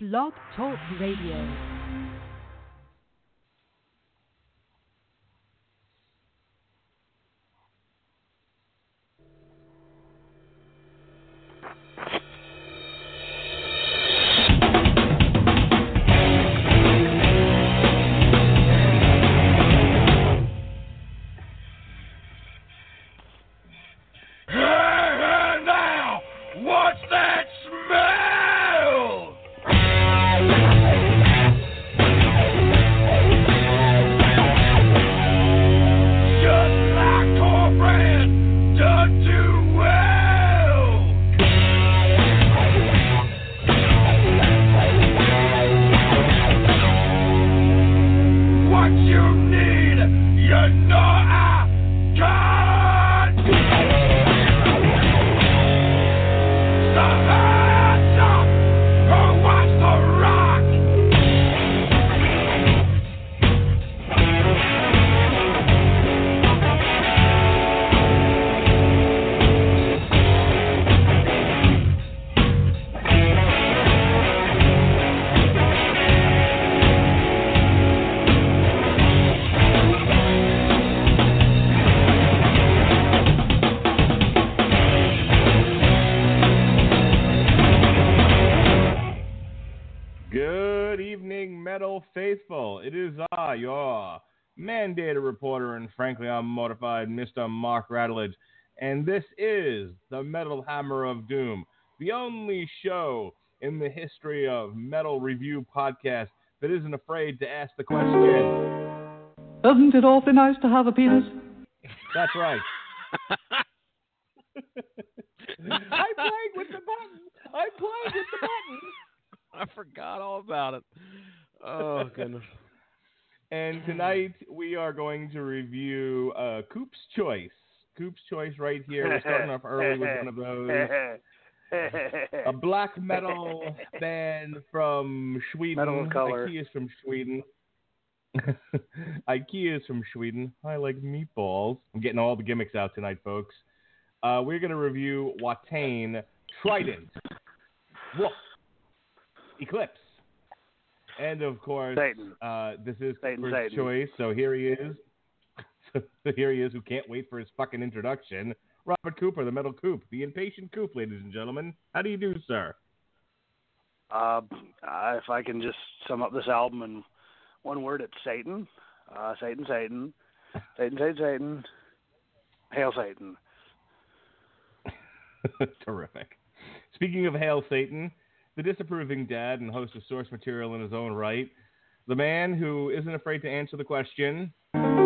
Blog Talk Radio. Mandated reporter, and frankly, I'm mortified, Mr. Mark Radulich. And this is the Metal Hammer of Doom, the only show in the history of metal review podcast that isn't afraid to ask the question. Isn't it awfully nice to have a penis? That's right. I played with the button. I played with the button. I forgot all about it. Oh goodness. And tonight we are going to review uh, Coop's Choice. Coop's Choice right here. We're starting off early with one of those. A black metal band from Sweden. Metal color. IKEA is from Sweden. IKEA is from Sweden. I like meatballs. I'm getting all the gimmicks out tonight, folks. Uh, we're going to review Watain Trident. Wolf. Eclipse. And of course, Satan. uh, this is Satan, Satan. choice, so here he is. so here he is, who can't wait for his fucking introduction. Robert Cooper, the Metal Coop, the impatient Coop, ladies and gentlemen. How do you do, sir? Uh, if I can just sum up this album in one word, it's Satan. Uh, Satan, Satan. Satan, Satan, Satan. Hail Satan. Terrific. Speaking of Hail Satan, the disapproving dad and host of source material in his own right, the man who isn't afraid to answer the question. Isn't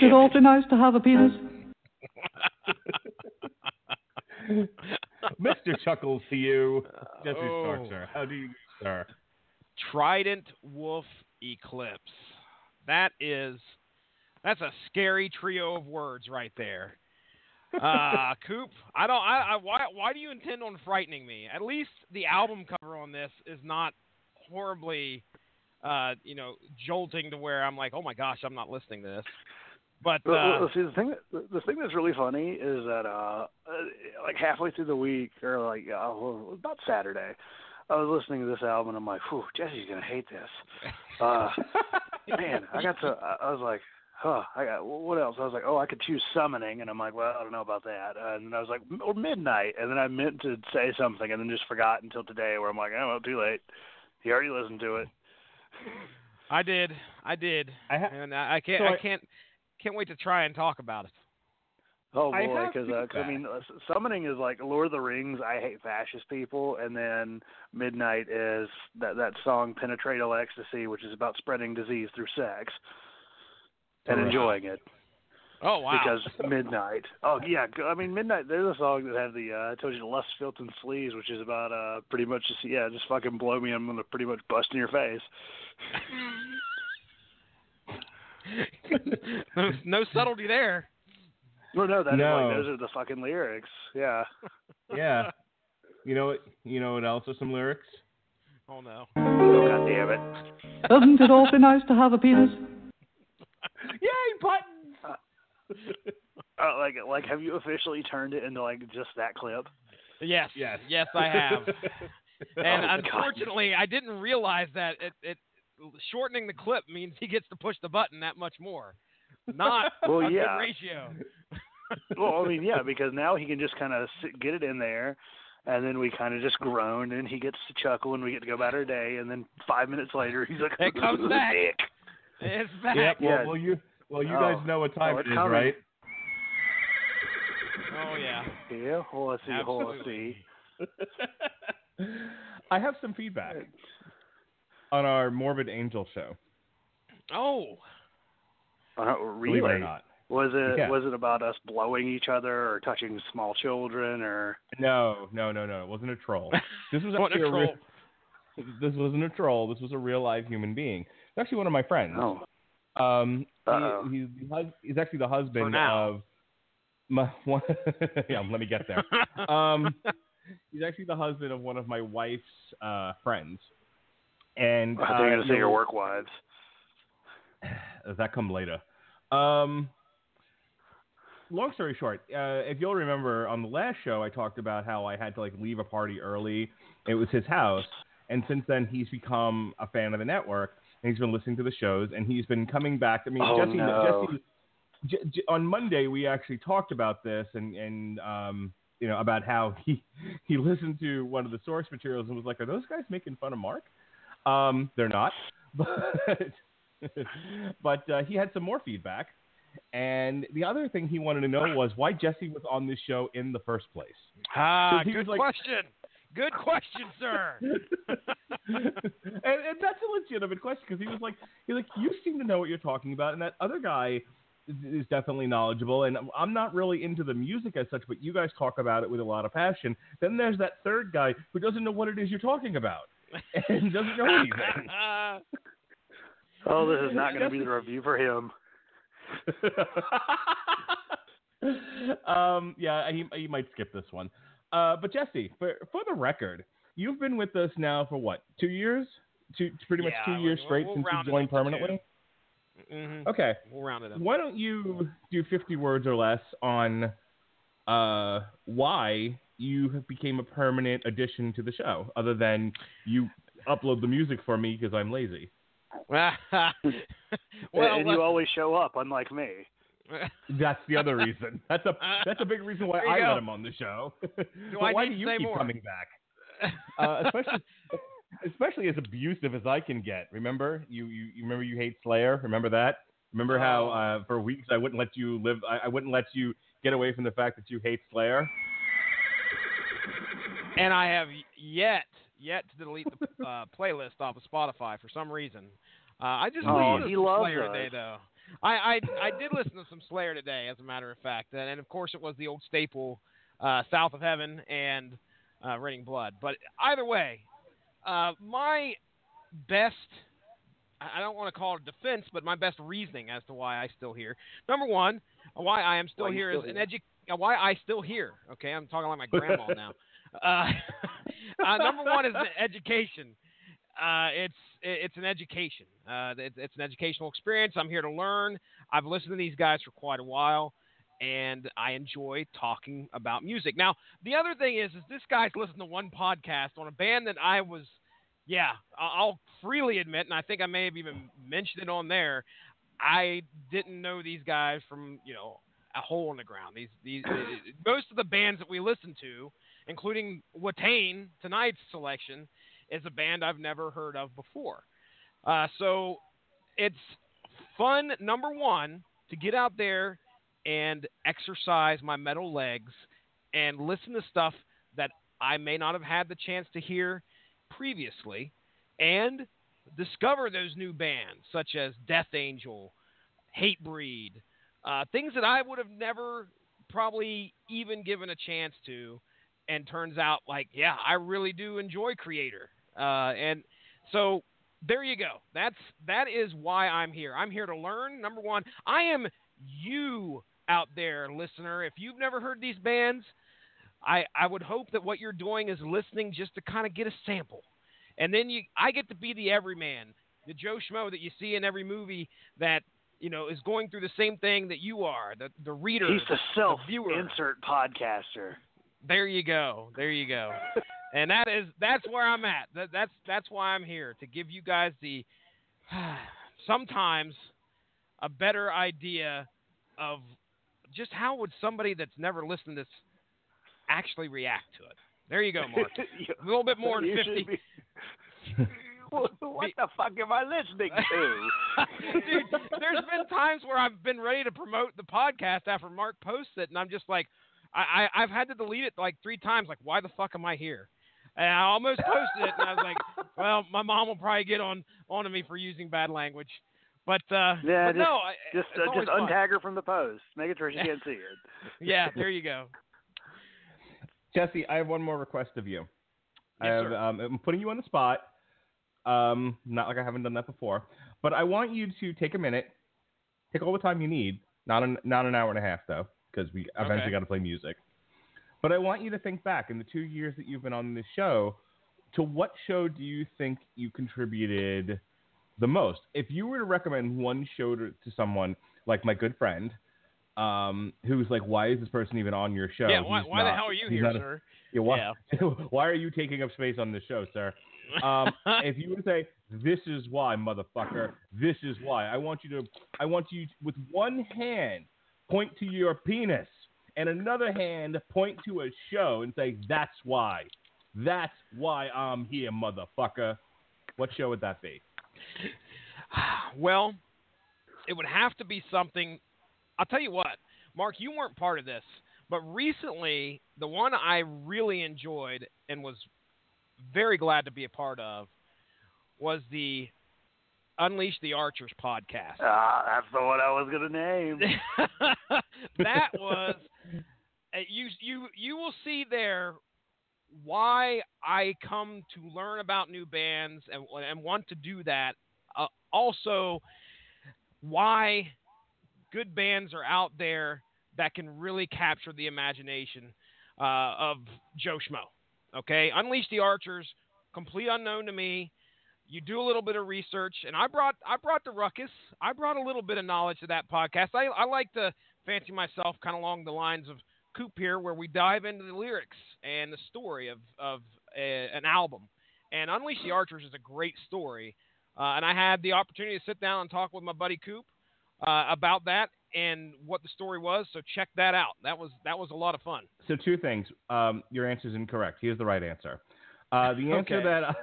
it awfully nice to have a penis? Mr. Chuckles to you. Jesse Oh. Stark, sir. How do you do, sir? Trident Wolf Eclipse. That is that's a scary trio of words right there. Uh, Coop, I don't. I, I why why do you intend on frightening me? At least the album cover on this is not horribly, uh, you know, jolting to where I'm like, oh my gosh, I'm not listening to this. But uh, see, the thing the thing that's really funny is that uh, uh, like halfway through the week, or like uh, about Saturday, I was listening to this album, and I'm like, "Whew, Jesse's gonna hate this." Uh, man, I got to. I was like, "Huh." I got what else? I was like, "Oh, I could choose summoning," and I'm like, "Well, I don't know about that." And then I was like, "Or midnight," and then I meant to say something, and then just forgot until today, where I'm like, "Oh, well, too late." You already listened to it. I did, I did, I ha- and I, I can't, So I I- can't, can't wait to try and talk about it. Oh I boy, have because uh, 'cause, I mean, uh, summoning is like Lord of the Rings. I hate fascist people, and then midnight is that that song "Penetratal Ecstasy," which is about spreading disease through sex and Correct. enjoying it. Oh wow! Because midnight. Oh yeah, I mean midnight. There's a song that had the uh, I told you the lust, filth, and sleaze, which is about uh pretty much just yeah, just fucking blow me. I'm gonna pretty much bust in your face. no, no subtlety there. No, no, that is No. like those are the fucking lyrics. Yeah. Yeah. You know what? You know what else are some lyrics? Oh no. Oh god damn it. Isn't it awfully nice to have a penis? Yay, buttons! Uh, like, like, have you officially turned it into like just that clip? Yes. Yes. Yes, I have. And Oh, God. unfortunately, I didn't realize that it, it shortening the clip means he gets to push the button that much more. Not Well, a good yeah. ratio. well, I mean, yeah, because now he can just kind of get it in there, and then we kind of just groan, and he gets to chuckle, and we get to go about our day, and then five minutes later, he's like, It comes back. "Dick." It's back. Yep. Well, Yeah. well, you well you Oh. guys know what time Oh, it's is, coming. right? Oh yeah. Yeah, horsey, let's see, hold on, Absolutely. see. I have some feedback on our Morbid Angel show. Oh. Uh, Believe it or really? not. Was it Yeah. was it about us blowing each other or touching small children or? No, no, no, no. It wasn't a troll. This was What a actually troll. real. This wasn't a troll. This was a real live human being. It's actually one of my friends. No. Um, he, he's, he's actually the husband of my one. yeah, let me get there. Um, he's actually the husband of one of my wife's uh, friends. And I think uh, you're gonna say your work wives. that come later. Um, long story short, uh, if you'll remember on the last show, I talked about how I had to like leave a party early. It was his house, and since then he's become a fan of the network, he's been listening to the shows, and he's been coming back. I mean, Oh, Jesse, no. Jesse, J- J- on Monday we actually talked about this, and and um, you know about how he he listened to one of the source materials and was like, "Are those guys making fun of Mark?" Um, they're not, but but uh, he had some more feedback. And the other thing he wanted to know was why Jesse was on this show in the first place. Ah, 'Cause he good like- question. Good question, sir. and, and that's a legitimate question because he was like, he's like, you seem to know what you're talking about, and that other guy is, is definitely knowledgeable, and I'm not really into the music as such, but you guys talk about it with a lot of passion. Then there's that third guy who doesn't know what it is you're talking about and doesn't know anything. Oh, this is not going to be the review for him. um, yeah, he, he might skip this one. Uh, but Jesse, for for the record, you've been with us now for what? Two years? Two, pretty much Yeah, two years we'll- straight we'll since you joined up to two. permanently. hmm Okay, We'll round it up. why don't you do 50 words or less on uh, why you became a permanent addition to the show, other than you upload the music for me because I'm lazy. well, and let's- you always show up, unlike me. That's the other reason. That's a that's a big reason why I go. let him on the show. but I why need do you say keep more? coming back? Uh, especially especially as abusive as I can get. Remember you, you you remember you hate Slayer. Remember that. Remember how Oh. uh, for weeks I wouldn't let you live. I, I wouldn't let you get away from the fact that you hate Slayer. and I have yet yet to delete the uh, playlist off of Spotify for some reason. Uh, I just Oh, listened to he some loves Slayer us. today, though. I, I I did listen to some Slayer today, as a matter of fact, and, and of course it was the old staple, uh, "South of Heaven" and uh, "Raining Blood." But either way, uh, my best. I don't want to call it defense, but my best reasoning as to why I still here. Number one, why I am still Why here still is an here? edu- uh, why I still here. Okay, I'm talking like my grandma now. Uh, uh, number one is education. Uh, it's it's an education. Uh, it's, it's an educational experience. I'm here to learn. I've listened to these guys for quite a while, and I enjoy talking about music. Now, the other thing is, is this guy's listened to one podcast on a band that I was, yeah, I'll freely admit, and I think I may have even mentioned it on there. I didn't know these guys from you know a hole in the ground. These these most of the bands that we listen to, including Watain, tonight's selection, is a band I've never heard of before. Uh, so it's fun, number one, to get out there and exercise my metal legs and listen to stuff that I may not have had the chance to hear previously and discover those new bands such as Death Angel, Hatebreed, uh, things that I would have never probably even given a chance to. And turns out, like, yeah, I really do enjoy Kreator. Uh, and so there you go. That's that is why I'm here. I'm here to learn. Number one, I am you out there, listener. If you've never heard these bands, I I would hope that what you're doing is listening just to kind of get a sample, and then you I get to be the everyman, the Joe Schmo that you see in every movie that you know is going through the same thing that you are, the the reader. He's the viewer. self-insert podcaster. There you go. There you go. and that is that's where I'm at. That, that's that's why I'm here to give you guys the sometimes a better idea of just how would somebody that's never listened to this actually react to it. There you go, Mark. A little bit more than 50. be- what the fuck am I listening to? Dude, there's been times where I've been ready to promote the podcast after Mark posts it, and I'm just like, I, I I've had to delete it like three times. Like, why the fuck am I here? And I almost posted it, and I was like, well, my mom will probably get on onto me for using bad language. But uh, Yeah, but just- no, I, Just uh, always just fun. untag her from the post. Make it sure she can't see it. Yeah, there you go. Jesse, I have one more request of you. I Yes, have, sir. um, I'm putting you on the spot. Um, not like I haven't done that before, but I want you to take a minute, take all the time you need. Not an not an hour and a half though, because we eventually Okay. got to play music. But I want you to think back in the two years that you've been on this show. To what show do you think you contributed the most? If you were to recommend one show to, to someone, like my good friend, um, who's like, why is this person even on your show? yeah, why, why the hell are you here, a- sir? yeah, why, Yeah. why are you taking up space on this show, sir? Um, if you would say, "This is why, motherfucker. This is why," I want you to, I want you with one hand point to your penis and another hand point to a show and say, "That's why. That's why I'm here, motherfucker." What show would that be? well, it would have to be something. I'll tell you what, Mark, you weren't part of this, but recently, the one I really enjoyed and was very glad to be a part of was the Unleash the Archers podcast. Ah, that's the one I was gonna name. that was uh, you you you will see there why I come to learn about new bands and and want to do that. Uh, also, why good bands are out there that can really capture the imagination uh, of Joe Schmo. Okay, Unleash the Archers, complete unknown to me. You do a little bit of research, and I brought I brought the ruckus. I brought a little bit of knowledge to that podcast. I, I like to fancy myself kind of along the lines of Coop here, where we dive into the lyrics and the story of of a, an album. And Unleash the Archers is a great story, uh, and I had the opportunity to sit down and talk with my buddy Coop uh, about that and what the story was. So check that out. That was that was a lot of fun. So two things. Um, your answer is incorrect. Here's the right answer. Uh, the answer Okay. that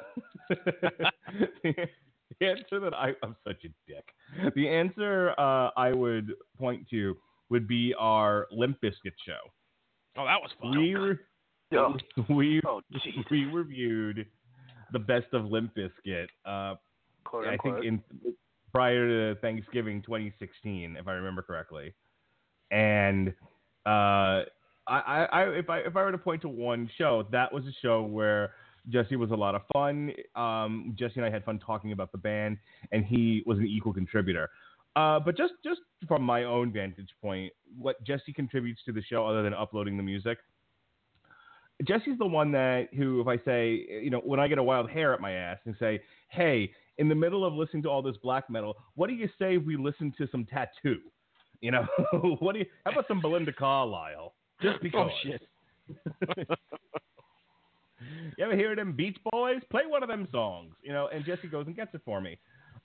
the answer that I I'm such a dick. The answer uh, I would point to would be our Limp Bizkit show. Oh, that was fun. We re- Oh, we oh, we reviewed the best of Limp Bizkit. Uh, Quote I unquote. think in prior to Thanksgiving 2016, if I remember correctly. And uh, I, I, I, if I if I were to point to one show, that was a show where Jesse was a lot of fun. Um, Jesse and I had fun talking about the band, and he was an equal contributor. Uh, but just just from my own vantage point, what Jesse contributes to the show, other than uploading the music, Jesse's the one that who, if I say, you know, when I get a wild hair at my ass and say, hey, in the middle of listening to all this black metal, what do you say if we listen to some tattoo? You know, what do you? How about some Belinda Carlisle? Just because. Oh shit. You ever hear them Beach Boys? Play one of them songs, you know. And Jesse goes and gets it for me.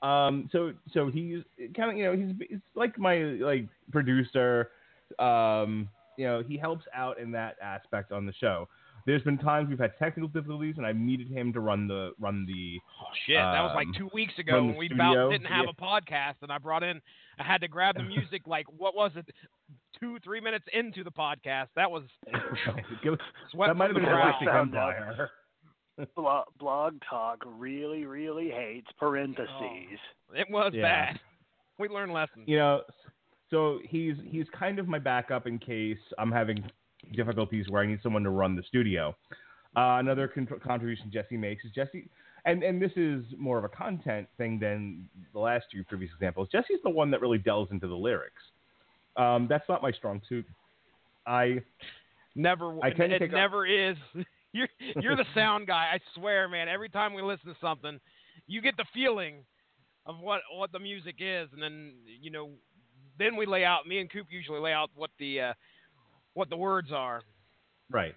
Um, so so he's kind of you know he's, he's like my like producer. Um, you know he helps out in that aspect on the show. There's been times we've had technical difficulties and I've needed him to run the run the Oh shit, that was like Um, two weeks ago when we about didn't have yeah. a podcast, and I brought in. I had to grab the music like what was it, two three minutes into the podcast. That was sweat that might have from been the Wow. Galactic brow. Sound out. Empire. Blo- Blog Talk really, really hates parentheses. It was Yeah. bad. We learned lessons. you know, so he's he's kind of my backup in case I'm having difficulties where I need someone to run the studio. Uh, another con- contribution Jesse makes is Jesse, and and this is more of a content thing than the last two previous examples. Jesse's the one that really delves into the lyrics. Um, that's not my strong suit. I Never. I to it never is. You're you're the sound guy. I swear, man. Every time we listen to something, you get the feeling of what what the music is, and then you know, then we lay out. Me and Coop usually lay out what the uh, what the words are. Right.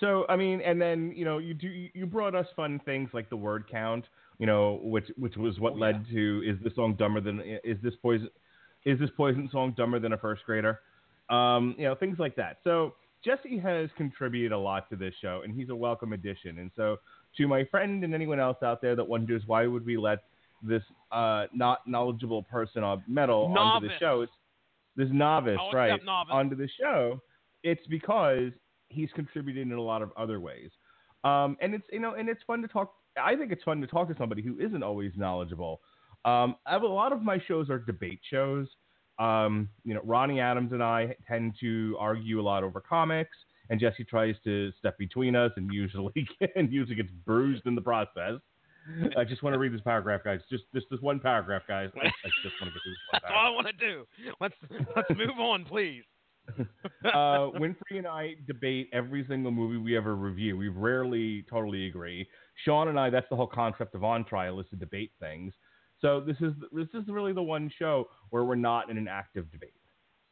So I mean, and then you know, you do you brought us fun things like the word count, you know, which which was what Oh, led to is this song dumber than is this poison is this poison song dumber than a first grader? Um, you know, things like that. So Jesse has contributed a lot to this show, and he's a welcome addition. And so, to my friend and anyone else out there that wonders why would we let this uh, not knowledgeable person on metal onto the show, it's this novice, I'll right, novice. onto the show, it's because he's contributed in a lot of other ways. Um, and it's you know, and it's fun to talk. I think it's fun to talk to somebody who isn't always knowledgeable. Um, a lot of my shows are debate shows. Um, you know, Ronnie Adams and I tend to argue a lot over comics, and Jesse tries to step between us, and usually and usually gets bruised in the process. I just want to read this paragraph, guys. Just just this one paragraph, guys. I, I just want to get through this one That's all I want to do. Let's let's move on, please. uh, Winfrey and I debate every single movie we ever review. We rarely totally agree. Sean and I, that's the whole concept of On Trial, is to debate things. So this is this is really the one show where we're not in an active debate.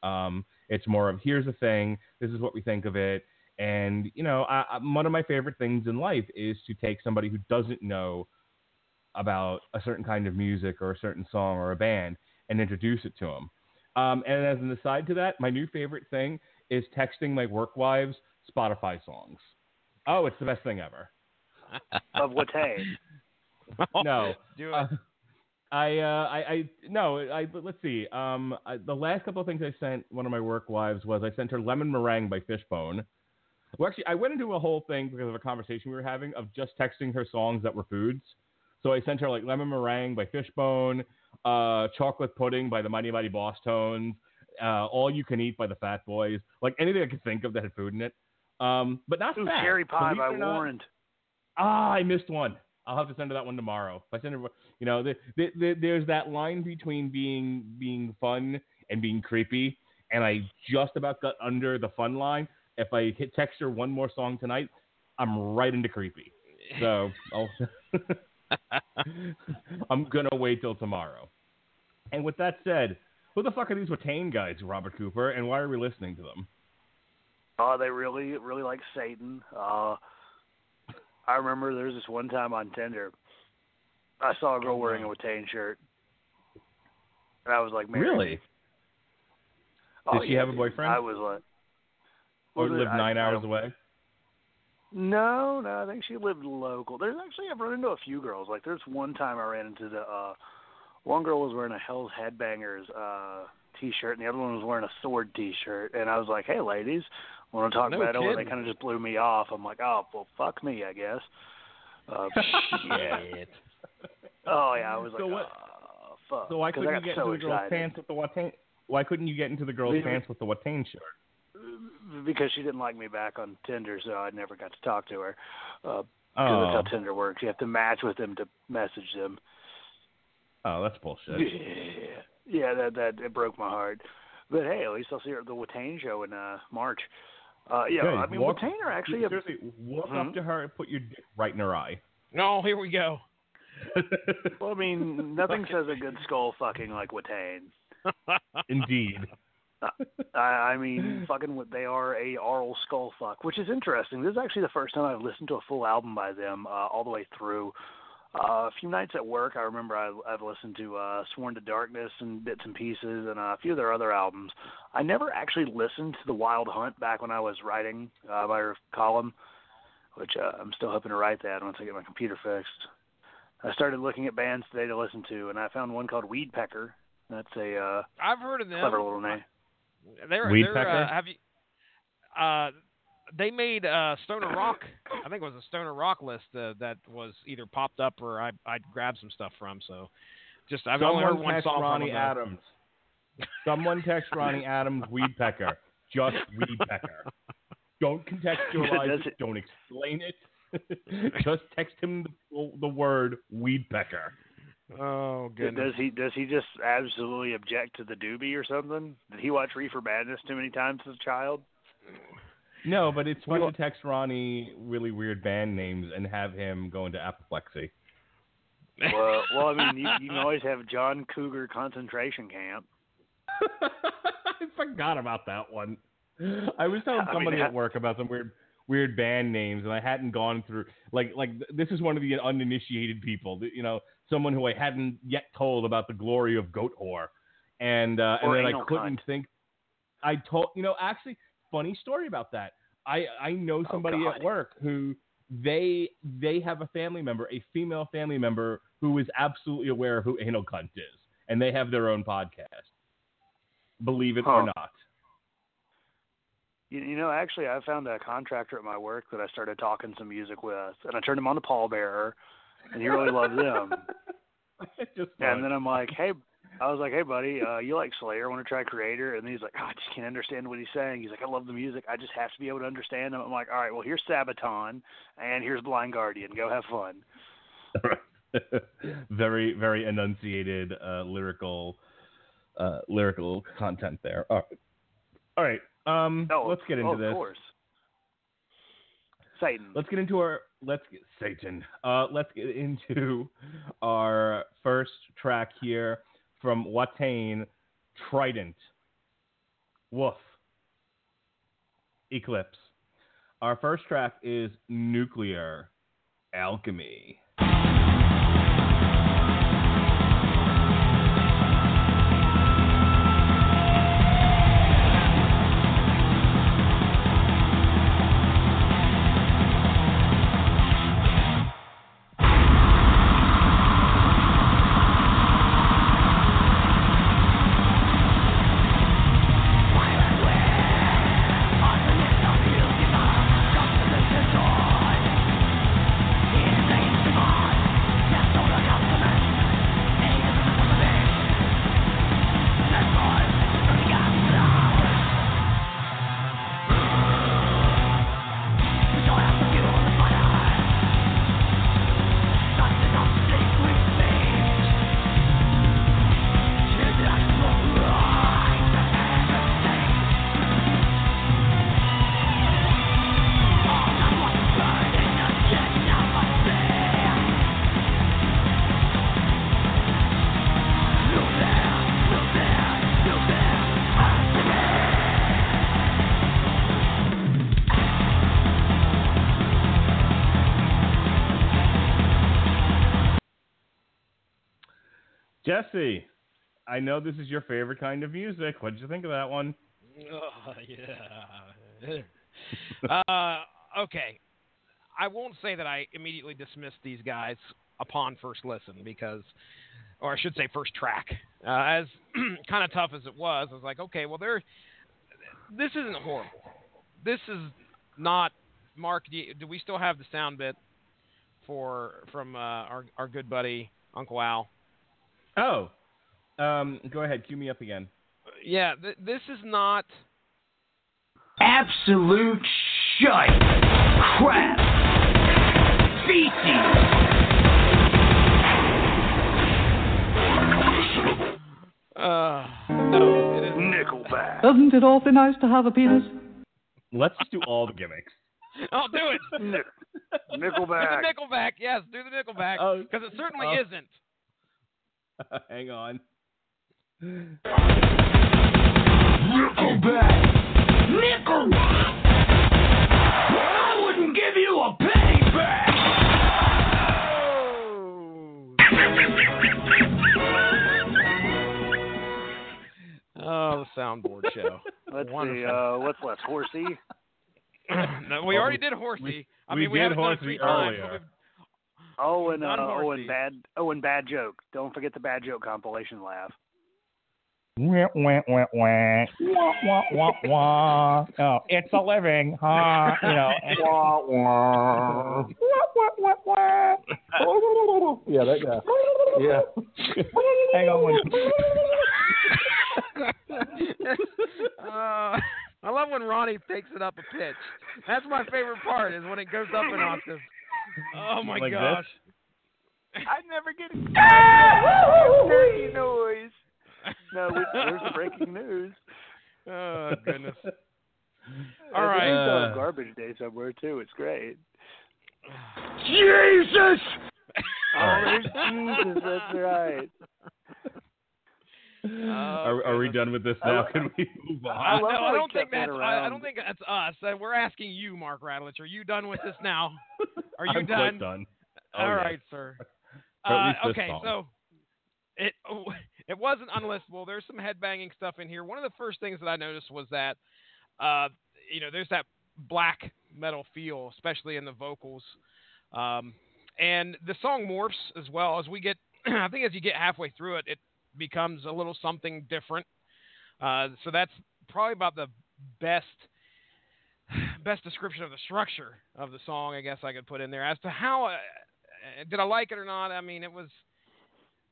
Um, it's more of here's a thing, this is what we think of it, and you know, I, I, one of my favorite things in life is to take somebody who doesn't know about a certain kind of music or a certain song or a band and introduce it to them. Um, and as an aside to that, my new favorite thing is texting my work wives Spotify songs. Oh, it's the best thing ever. Of Watain. No, do it. uh, I, uh, I, I, no, I. Let's see. Um, I, the last couple of things I sent one of my work wives was I sent her "Lemon Meringue" by Fishbone. Well, actually, I went into a whole thing because of a conversation we were having of just texting her songs that were foods. So I sent her like "Lemon Meringue" by Fishbone, uh, "Chocolate Pudding" by the Mighty Mighty Bosstones, uh, "All You Can Eat" by the Fat Boys, like anything I could think of that had food in it. Um, but not Ooh, fat. Cherry Pie by it or not- Warrant. Ah, I missed one. I'll have to send her that one tomorrow. If I send her, you know, the, the, the, there's that line between being being fun and being creepy, and I just about got under the fun line. If I hit text her one more song tonight, I'm right into creepy. So I'll I'm gonna wait till tomorrow. And with that said, who the fuck are these Watain guys, Robert Cooper, and why are we listening to them? Oh, they really, really like Satan. Uh, I remember there was this one time on Tinder, I saw a girl wearing a Watain shirt, and I was like, "Marry me." Oh, Did she yeah, have a boyfriend? I was like, Or was it- live nine I hours don't- away? No, no, I think she lived local. There's actually I've run into a few girls. Like there's one time I ran into the uh one girl was wearing a Hell's Headbangers uh t-shirt and the other one was wearing a sword t-shirt and I was like, "Hey ladies, want to talk No metal?" And they kind of just blew me off. I'm like, "Oh, well fuck me, I guess." Uh, Shit. oh yeah, I was So like, what- "Oh, fuck." So why 'Cause couldn't you get so into the girl's excited. pants with the Watain? Why couldn't you get into the girl's Because- pants with the Watain shirt? because she didn't like me back on Tinder, so I never got to talk to her. Uh, 'cause Oh, that's how Tinder works. You have to match with them to message them. oh, that's bullshit. Yeah, yeah, that that it broke my heart. But hey, at least I'll see her at the Watain show in uh, March. Uh, yeah, Good. I mean Walk- Watain are actually a, Seriously, walk Mhm. up to her and put your dick right in her eye. No, here we go. well, I mean nothing says a good skull fucking like Watain. Indeed. I, I mean, fucking, what- they are a oral skull fuck, which is interesting. This is actually the first time I've listened to a full album by them uh, all the way through. Uh, a few nights at work, I remember I, I've listened to uh, Sworn to Darkness and bits and pieces, and uh, a few of their other albums. I never actually listened to The Wild Hunt back when I was writing uh, my column, which uh, I'm still hoping to write that once I get my computer fixed. I started looking at bands today to listen to, and I found one called Weed Pecker. That's a uh, I've heard of them. clever little name. They're, Weed they're, Pecker? Uh, have you? Uh, they made uh, Stoner Rock. I think it was a Stoner Rock list uh, that was either popped up or I I grabbed some stuff from. So, just I've only heard Someone one text song Ronnie from Adams. Someone text Ronnie Adams weed pecker. Just weed pecker. Don't contextualize it. it- Don't explain it. Just text him the, the word weed pecker. Oh Does he does he just absolutely object to the doobie or something? Did he watch Reefer Madness too many times as a child? No, but it's fun Well- to text Ronnie really weird band names and have him go into apoplexy. Well, well, I mean, you, you can always have John Cougar concentration camp. I forgot about that one. I was telling I mean, somebody that- at work about some weird weird band names, and I hadn't gone through like like this is one of the uninitiated people, th- you know, someone who I hadn't yet told about the glory of Goatwhore, and uh, and then I couldn't cunt. think. I told you know actually funny story about that. I I know Oh, somebody at work who they they have a family member, a female family member who is absolutely aware of who anal cunt is, and they have their own podcast. Believe it or not. You, you know, actually, I found a contractor at my work that I started talking some music with, and I turned him on to Pallbearer, and he really loved them. And then I'm like, hey, I was like, hey, buddy, uh, you like Slayer? Want to try Kreator? And he's like, oh, I just can't understand what he's saying. He's like, I love the music. I just have to be able to understand him. I'm like, all right, well, here's Sabaton, and here's Blind Guardian. Go have fun. very very enunciated uh, lyrical uh, lyrical content there. All right. All right. Um, Oh, let's get into oh, this. Of course. Satan. Let's get into our let's get Satan. Uh, let's get into our first track here from Watain Trident, Wolf, Eclipse. Our first track is Nuclear Alchemy. Jesse, I know this is your favorite kind of music. What did you think of that one? Oh, yeah. uh, okay. I won't say that I immediately dismissed these guys upon first listen because, or I should say, first track. Uh, as kind of tough as it was, I was like, okay, well, they're. This isn't horrible. This is not. Mark, do, you, do we still have the sound bit for from uh, our our good buddy Uncle Al? Oh, um, go ahead. Cue me up again. Yeah, th- this is not. Absolute shite. Crap. Feces. Uh, no, it is Nickelback. Doesn't it awfully nice to have a penis? Let's do all the gimmicks. I'll do it. Nic- Do the Nickelback, yes, do the Nickelback, because it certainly Oh. isn't. Hang on. Nickelback. Nickelback. I wouldn't give you a penny back. Oh, the soundboard show. Let's see. Uh, what's left? Horsey. no, we already did Horsey. I we mean, we did haven't done it Horsey three times. But earlier. Oh, and uh, oh, and bad. Oh, and bad joke. Don't forget the bad joke compilation laugh. Wah, wah, wah, wah. Wah, wah, wah, wah. Oh, it's a living, huh? You know. and- Wah, wah. Wah, wah, wah, wah. Yeah, that guy. Yeah. Hang on one. uh, I love when Ronnie takes it up a pitch. That's my favorite part is when it goes up an octave. Oh my Like this? gosh. I never get a turkey noise. No, we- there's breaking news. Oh goodness. All All right. Uh, garbage day somewhere too. It's great. Jesus. Oh, Jesus. That's right. Are, are we done with this now? I- Can we move I on? love no, I don't think kept that's. I, I don't think that's us. Uh, we're asking you, Mark Radulich. Are you done with this now? Are you I'm done? quite done. Oh, All yes. right, sir. Uh, okay, song. so it it wasn't unlistable. There's some headbanging stuff in here. One of the first things that I noticed was that, uh, you know, there's that black metal feel, especially in the vocals, um, and the song morphs as well as we get. I think as you get halfway through it, it becomes a little something different. Uh, so that's probably about the best best description of the structure of the song, I guess I could put in there. As to how uh, did I like it or not? I mean, it was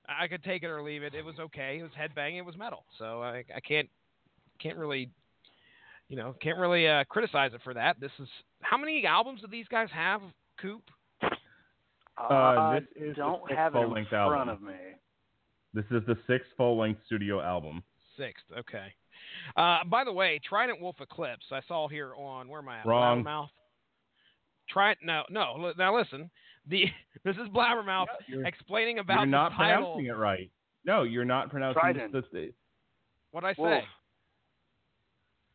I could take it or leave it. It was okay. It was headbanging. It was metal. So I, I can't can't really you know can't really uh, criticize it for that. This is how many albums do these guys have? Coop. I this is don't have it in front album. of me. This is the sixth full-length studio album. Sixth. Okay. Uh, by the way, Trident Wolf Eclipse. I saw here on where am I at? Wrong. Blabbermouth. Trident. No, no. li- Now listen. The this is Blabbermouth You're, explaining about you're not the title. pronouncing it right. No, you're not pronouncing Trident. this. this What I say? Wolf.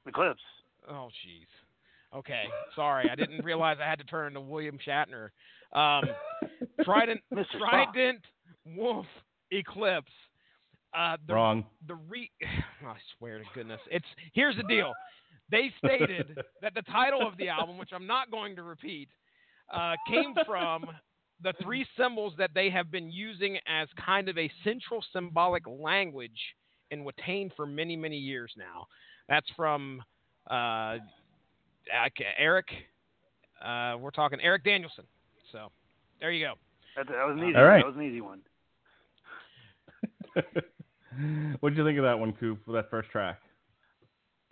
Eclipse. Oh, jeez. Okay, sorry, I didn't realize I had to turn to William Shatner. Um, Trident, Mr. Trident Wolf Eclipse. Uh, the, wrong. The re, I swear to goodness, it's here's the deal. They stated that the title of the album, which I'm not going to repeat, uh, came from the three symbols that they have been using as kind of a central symbolic language in Watain for many, many years now. That's from uh, Erik. Uh, we're talking Erik Danielsson. So there you go. That, that was an easy. All right. That was an easy one. what did you think of that one, Coop? For that first track?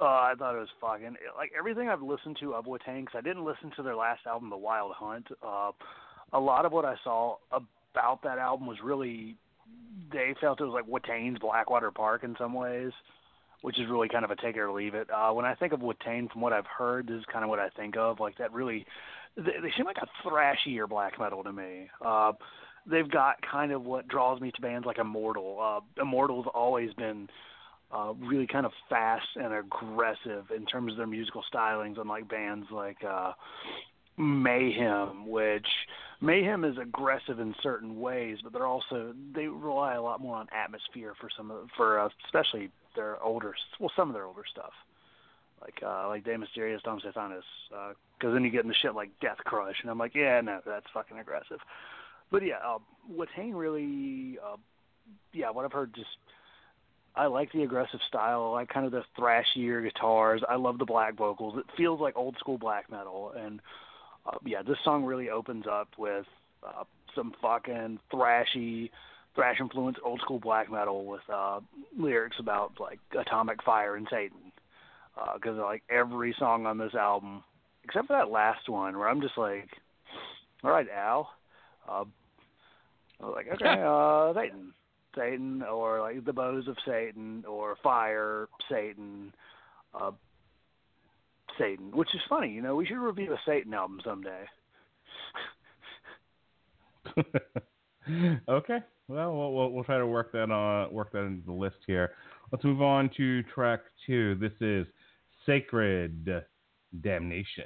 Uh, I thought it was fucking like everything I've listened to of Watain because I didn't listen to their last album, The Wild Hunt. Uh, a lot of what I saw about that album was really they felt it was like Watain's Blackwater Park in some ways, which is really kind of a take it or leave it. Uh, when I think of Watain, from what I've heard, this is kind of what I think of. Like that really, they, they seem like a thrashier black metal to me. Uh, they've got kind of what draws me to bands like Immortal. Uh, Immortal's always been uh, really kind of fast and aggressive in terms of their musical stylings, unlike bands like uh, Mayhem, which Mayhem is aggressive in certain ways, but they're also they rely a lot more on atmosphere for some of for uh, especially their older well some of their older stuff like uh like De Mysteriis, Dom Sathanas, because then you get into shit like Deathcrush, and I'm like, yeah, no, that's fucking aggressive. But yeah, uh, Watain really, uh, yeah, what I've heard just I like the aggressive style. I like kind of the thrashier guitars. I love the black vocals. It feels like old school black metal. And uh, yeah, this song really opens up with uh, some fucking thrashy, thrash influenced old school black metal with uh, lyrics about like atomic fire and Satan. Because like every song on this album, except for that last one, where I'm just like, all right, Al. Uh, I was like, okay, uh, Satan. Satan or like the bows of Satan or fire Satan, uh, Satan, which is funny. You know, we should review a Satan album someday. okay. Well, we'll we'll we'll try to work that on work that into the list here. Let's move on to track two. This is Sacred Damnation.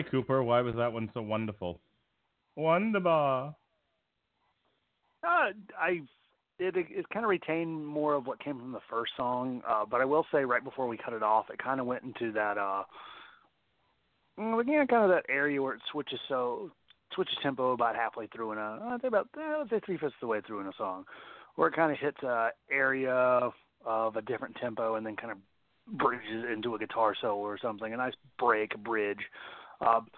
All right, Cooper. Why was that one so wonderful? Wonderbar. Uh, I it it kind of retained more of what came from the first song, uh, but I will say right before we cut it off, it kind of went into that uh, mm, again, kind of that area where it switches so switches tempo about halfway through in a I think about eh, say three fifths of the way through in a song, where it kind of hits a area of a different tempo and then kind of bridges into a guitar solo or something, a nice break, bridge. Um,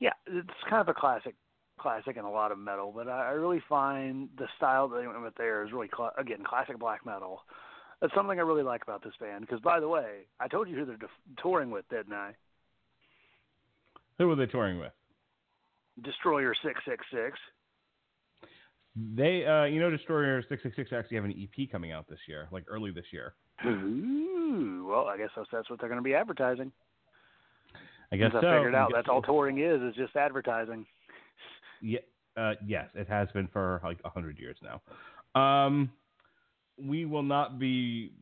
yeah, it's kind of a classic classic in a lot of metal, but I, I really find the style that they went with there is really cl- again classic black metal. That's something I really like about this band. Because by the way, I told you who they're touring with, didn't I? Who were they touring with? Destroyer six six six. They, uh, you know, Destroyer six six six actually have an EP coming out this year, like early this year. Ooh, well, I guess that's, that's what they're going to be advertising. I guess Since so. I figured out that's all touring is is just advertising. Yeah, uh, yes, it has been for like a hundred years now. Um, we will not be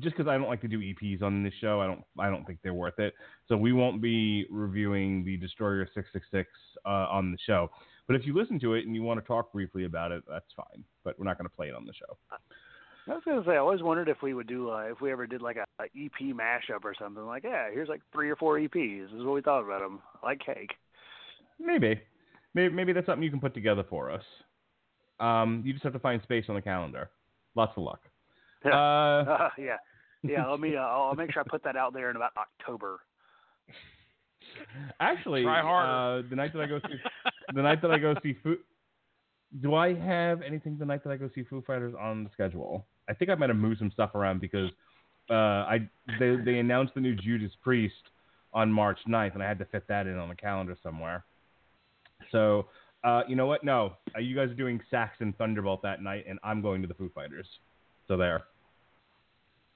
just because I don't like to do EPs on this show. I don't. I don't think they're worth it. So we won't be reviewing the Destroyer six six six uh, on the show. But if you listen to it and you want to talk briefly about it, that's fine. But we're not going to play it on the show. I was gonna say, I always wondered if we would do, uh, if we ever did like a, a EP mashup or something. Like, yeah, here's like three or four EPs. This is what we thought about them. Like cake. Maybe, maybe, maybe that's something you can put together for us. Um, you just have to find space on the calendar. Lots of luck. Uh, Uh, yeah, yeah. Let me. Uh, I'll make sure I put that out there in about October. Actually, Try harder. Uh, the night that I go see, the night that I go see Foo, do I have anything the night that I go see Foo Fighters on the schedule? I think I might have moved some stuff around because uh, I they they announced the new Judas Priest on March 9th, and I had to fit that in on the calendar somewhere. So, uh, you know what? No, uh, you guys are doing Saxon Thunderbolt that night, and I'm going to the Foo Fighters. So there.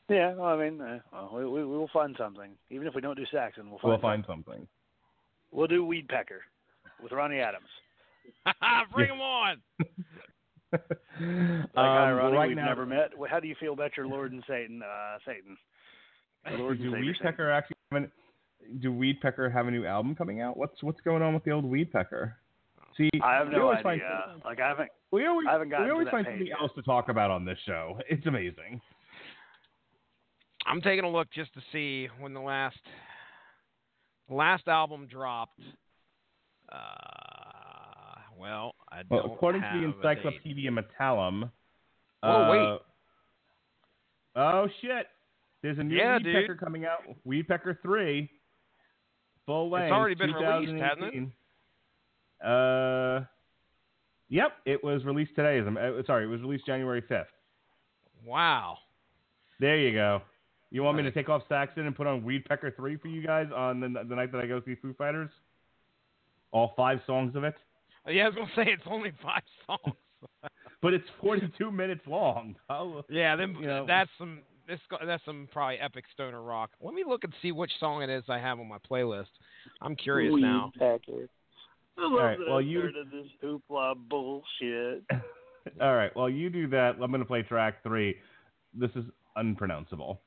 Yeah, well, I mean, uh, well, we, we we'll find something. Even if we don't do Saxon, we'll find. We'll find something. We'll do Weedpecker with Ronnie Adams. Bring him on. That guy, Um, Ronnie, right we've now, never met. How do you feel about your Lord and Satan? Uh, Satan. Lord do Savior Satan. Weedpecker actually have an, do Weedpecker have a new album coming out? What's what's going on with the old Weedpecker? See, I have we no always idea. Find, Like I haven't. we always, I haven't gotten we to always that find page something yet. else to talk about on this show. It's amazing. I'm taking a look just to see when the last last album dropped. Uh, well, I Well, don't according to the. Encyclopedia Metallum. Oh, wait. uh, Oh shit! There's a new Yeah, Weedpecker dude. coming out. Weedpecker three. Full length. It's already been released, hasn't it? Uh, yep. It was released today. As a- uh, sorry, it was released January fifth. Wow. There you go. You want me to take off Saxon and put on Weedpecker 3 for you guys on the, the night that I go see Foo Fighters? All five songs of it? Yeah, I was gonna say it's only five songs. But it's 42 minutes long. I'll- yeah, then You know. that's some this that's some probably epic stoner rock. Let me look and see which song it is I have on my playlist. I'm curious now. Pecker. I love right, that well, I you- started this hoopla bullshit. All right. Well, you do that. I'm going to play track three. This is unpronounceable.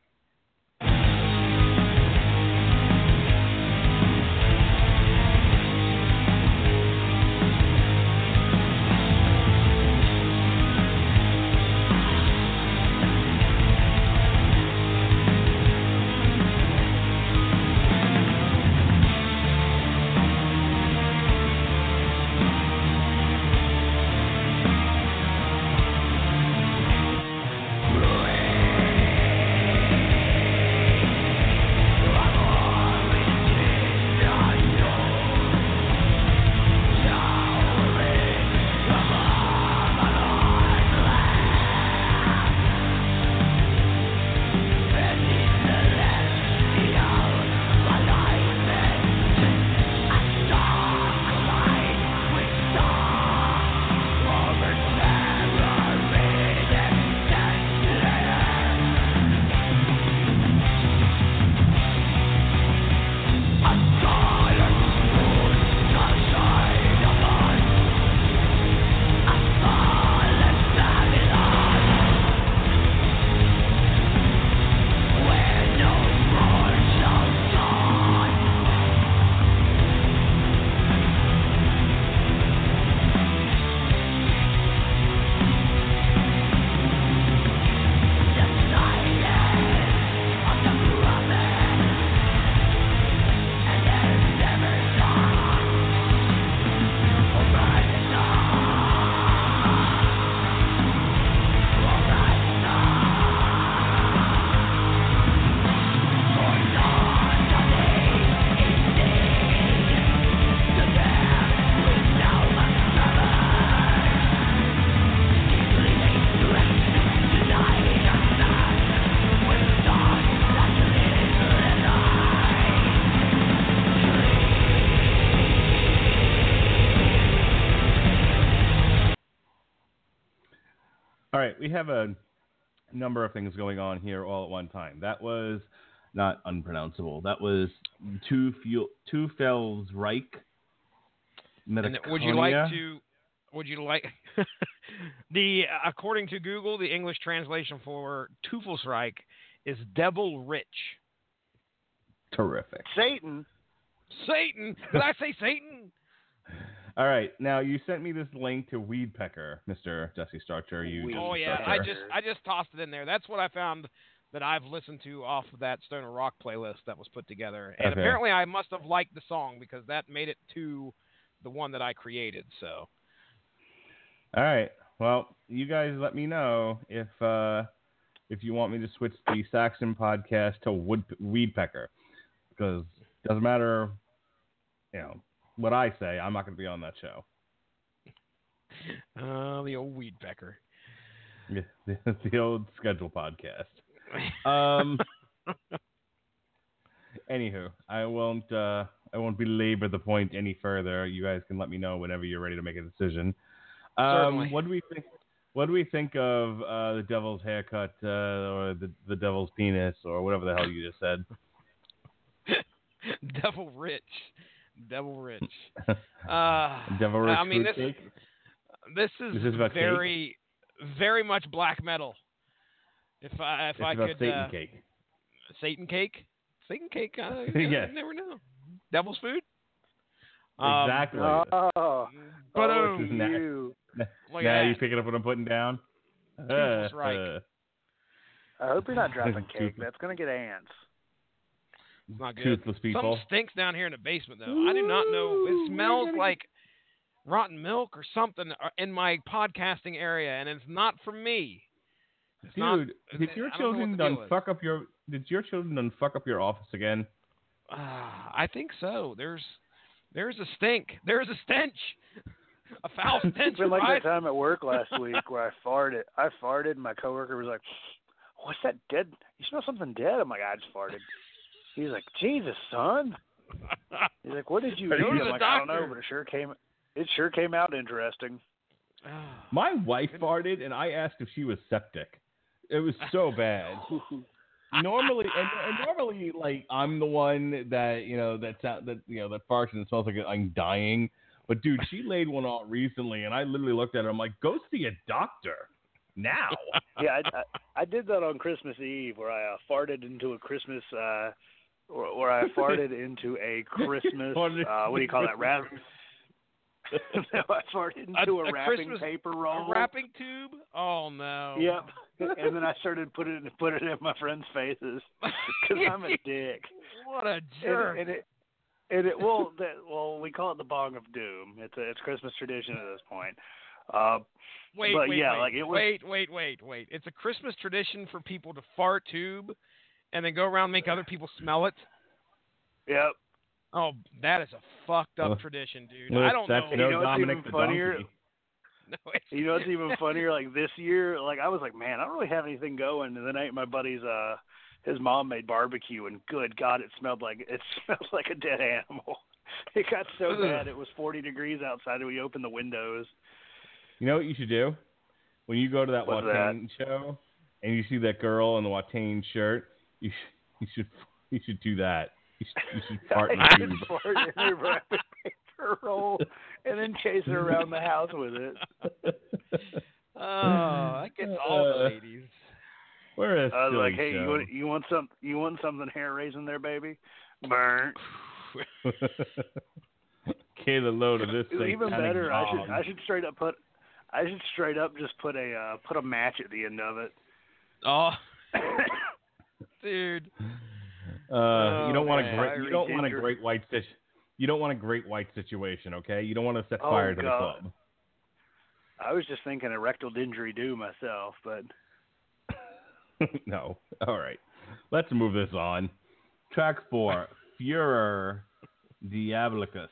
Right, we have a number of things going on here all at one time. That was not unpronounceable. That was two fuel two fells Reich. And would you like to? Would you like the according to Google, the English translation for Teufelsreich is devil rich. Terrific. Satan. Satan. Did I say Satan? All right, now you sent me this link to Weedpecker, Mister Jesse Starcher. You. Weed Oh yeah, I just I just tossed it in there. That's what I found that I've listened to off of that Stoner Rock playlist that was put together. And Okay. apparently I must have liked the song because that made it to the one that I created. So All right. Well, you guys let me know if uh, if you want me to switch the Saxon podcast to Wood Weedpecker, because doesn't matter, you know what I say. I'm not going to be on that show. uh, the old weed pecker. The, the old schedule podcast. Um. anywho, I won't. Uh, I won't belabor the point any further. You guys can let me know whenever you're ready to make a decision. Um, what do we think? What do we think of uh, the devil's haircut uh, or the the devil's penis or whatever the hell you just said? Devil rich. Devil rich. Uh, Devil rich I mean fruit this cake? this is Is this about cake? very very much black metal. If I if It's I about could Satan uh, cake. Satan cake, Satan cake. Uh, Yes. You never know. Devil's food. Um, Exactly. Oh, But oh, um, This is you. look now you that. picking up what I'm putting down? Teufels Reich. Uh, I hope you're not dropping cake. That's gonna get ants. It's not good. toothless people. Something stinks down here in the basement, though. I do not know. It smells like rotten milk or something uh, in my podcasting area, and it's not from me. It's not- Dude, did your I don't know what children the done fuck up your? Did your children done fuck up your office again? Uh, I think so. There's there's a stink. There's a stench. A foul stench. It's been like right? that time at work last week where I farted. I farted, and my coworker was like, "What's that dead? You smell something dead?" I'm like, "I just farted." He's like, "Jesus, son." He's like, "What did you Go eat?" I'm the like, "I don't know, but it sure came. It sure came out interesting." My wife farted, and I asked if she was septic. It was so bad. normally, and, and normally, like I'm the one that you know that sound, that you know that farts and it smells like I'm dying. But dude, she laid one out recently, and I literally looked at her. I'm like, go see a doctor now. yeah, I, I, I did that on Christmas Eve where I uh, farted into a Christmas, uh, or, where I farted into a Christmas, uh, what do you call that? Wrap. no, I farted into a, a wrapping Christmas- paper A roll. wrapping tube? Oh no. Yep. and then I started putting it put it in my friends' faces because I'm a dick. What a And, jerk. and it and it well that well we call it the bong of doom. It's a it's Christmas tradition at this point. Uh, wait, but wait, yeah, wait, like, it was- wait, wait, wait, wait. It's a Christmas tradition for people to fart tube and then go around and make other people smell it. yep. Oh, that is a fucked up Well, tradition, dude. Well, I don't that's know. no You know what's Dominic even funnier? donkey. No, You know what's even funnier? Like this year, like I was like, man, I don't really have anything going. And then I my buddy's uh his mom made barbecue, and good God, it smelled like it smelled like a dead animal. It got so bad. It was 40 degrees outside, and we opened the windows. You know what you should do? When you go to that What's Watain show and you see that girl in the Watain shirt, you should you should you should do that. You should, you should fart in I the tube. fart in a wrapping paper roll, and then chase her around the house with it. oh, that gets all the ladies. We're was like, hey, show. you want you want some you want something hair raising there, baby? Burn. Get a load of this thing. Even better, I should I should straight up put I should straight up just put a uh, put a match at the end of it. Oh, dude. Uh, you don't want a great. You don't want a great white situ- You don't want a great white situation. Okay. You don't want to set Oh, fire to God. the club. I was just thinking a rectal didgeridoo myself, but no. All right. Let's move this on. Track four, Furor Diabolicus.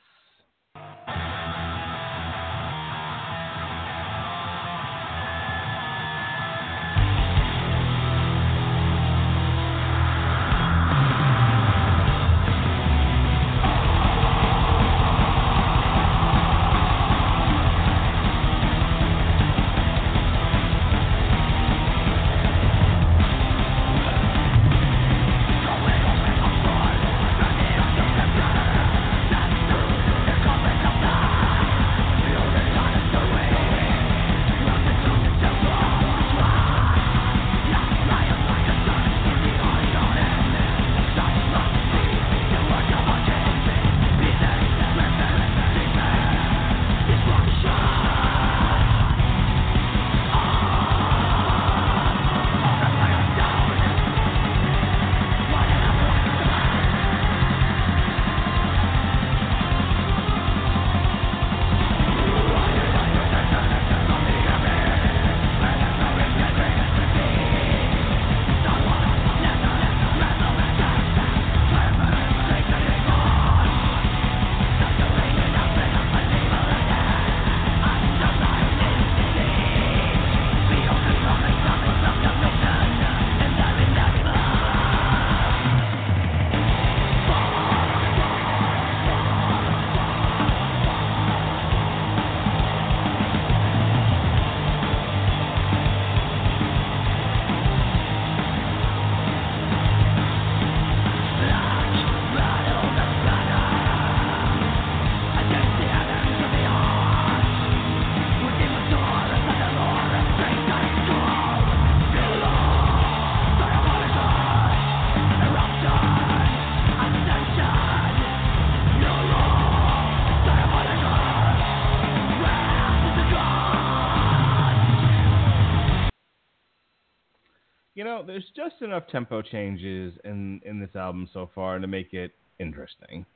Know, there's just enough tempo changes in in this album so far to make it interesting.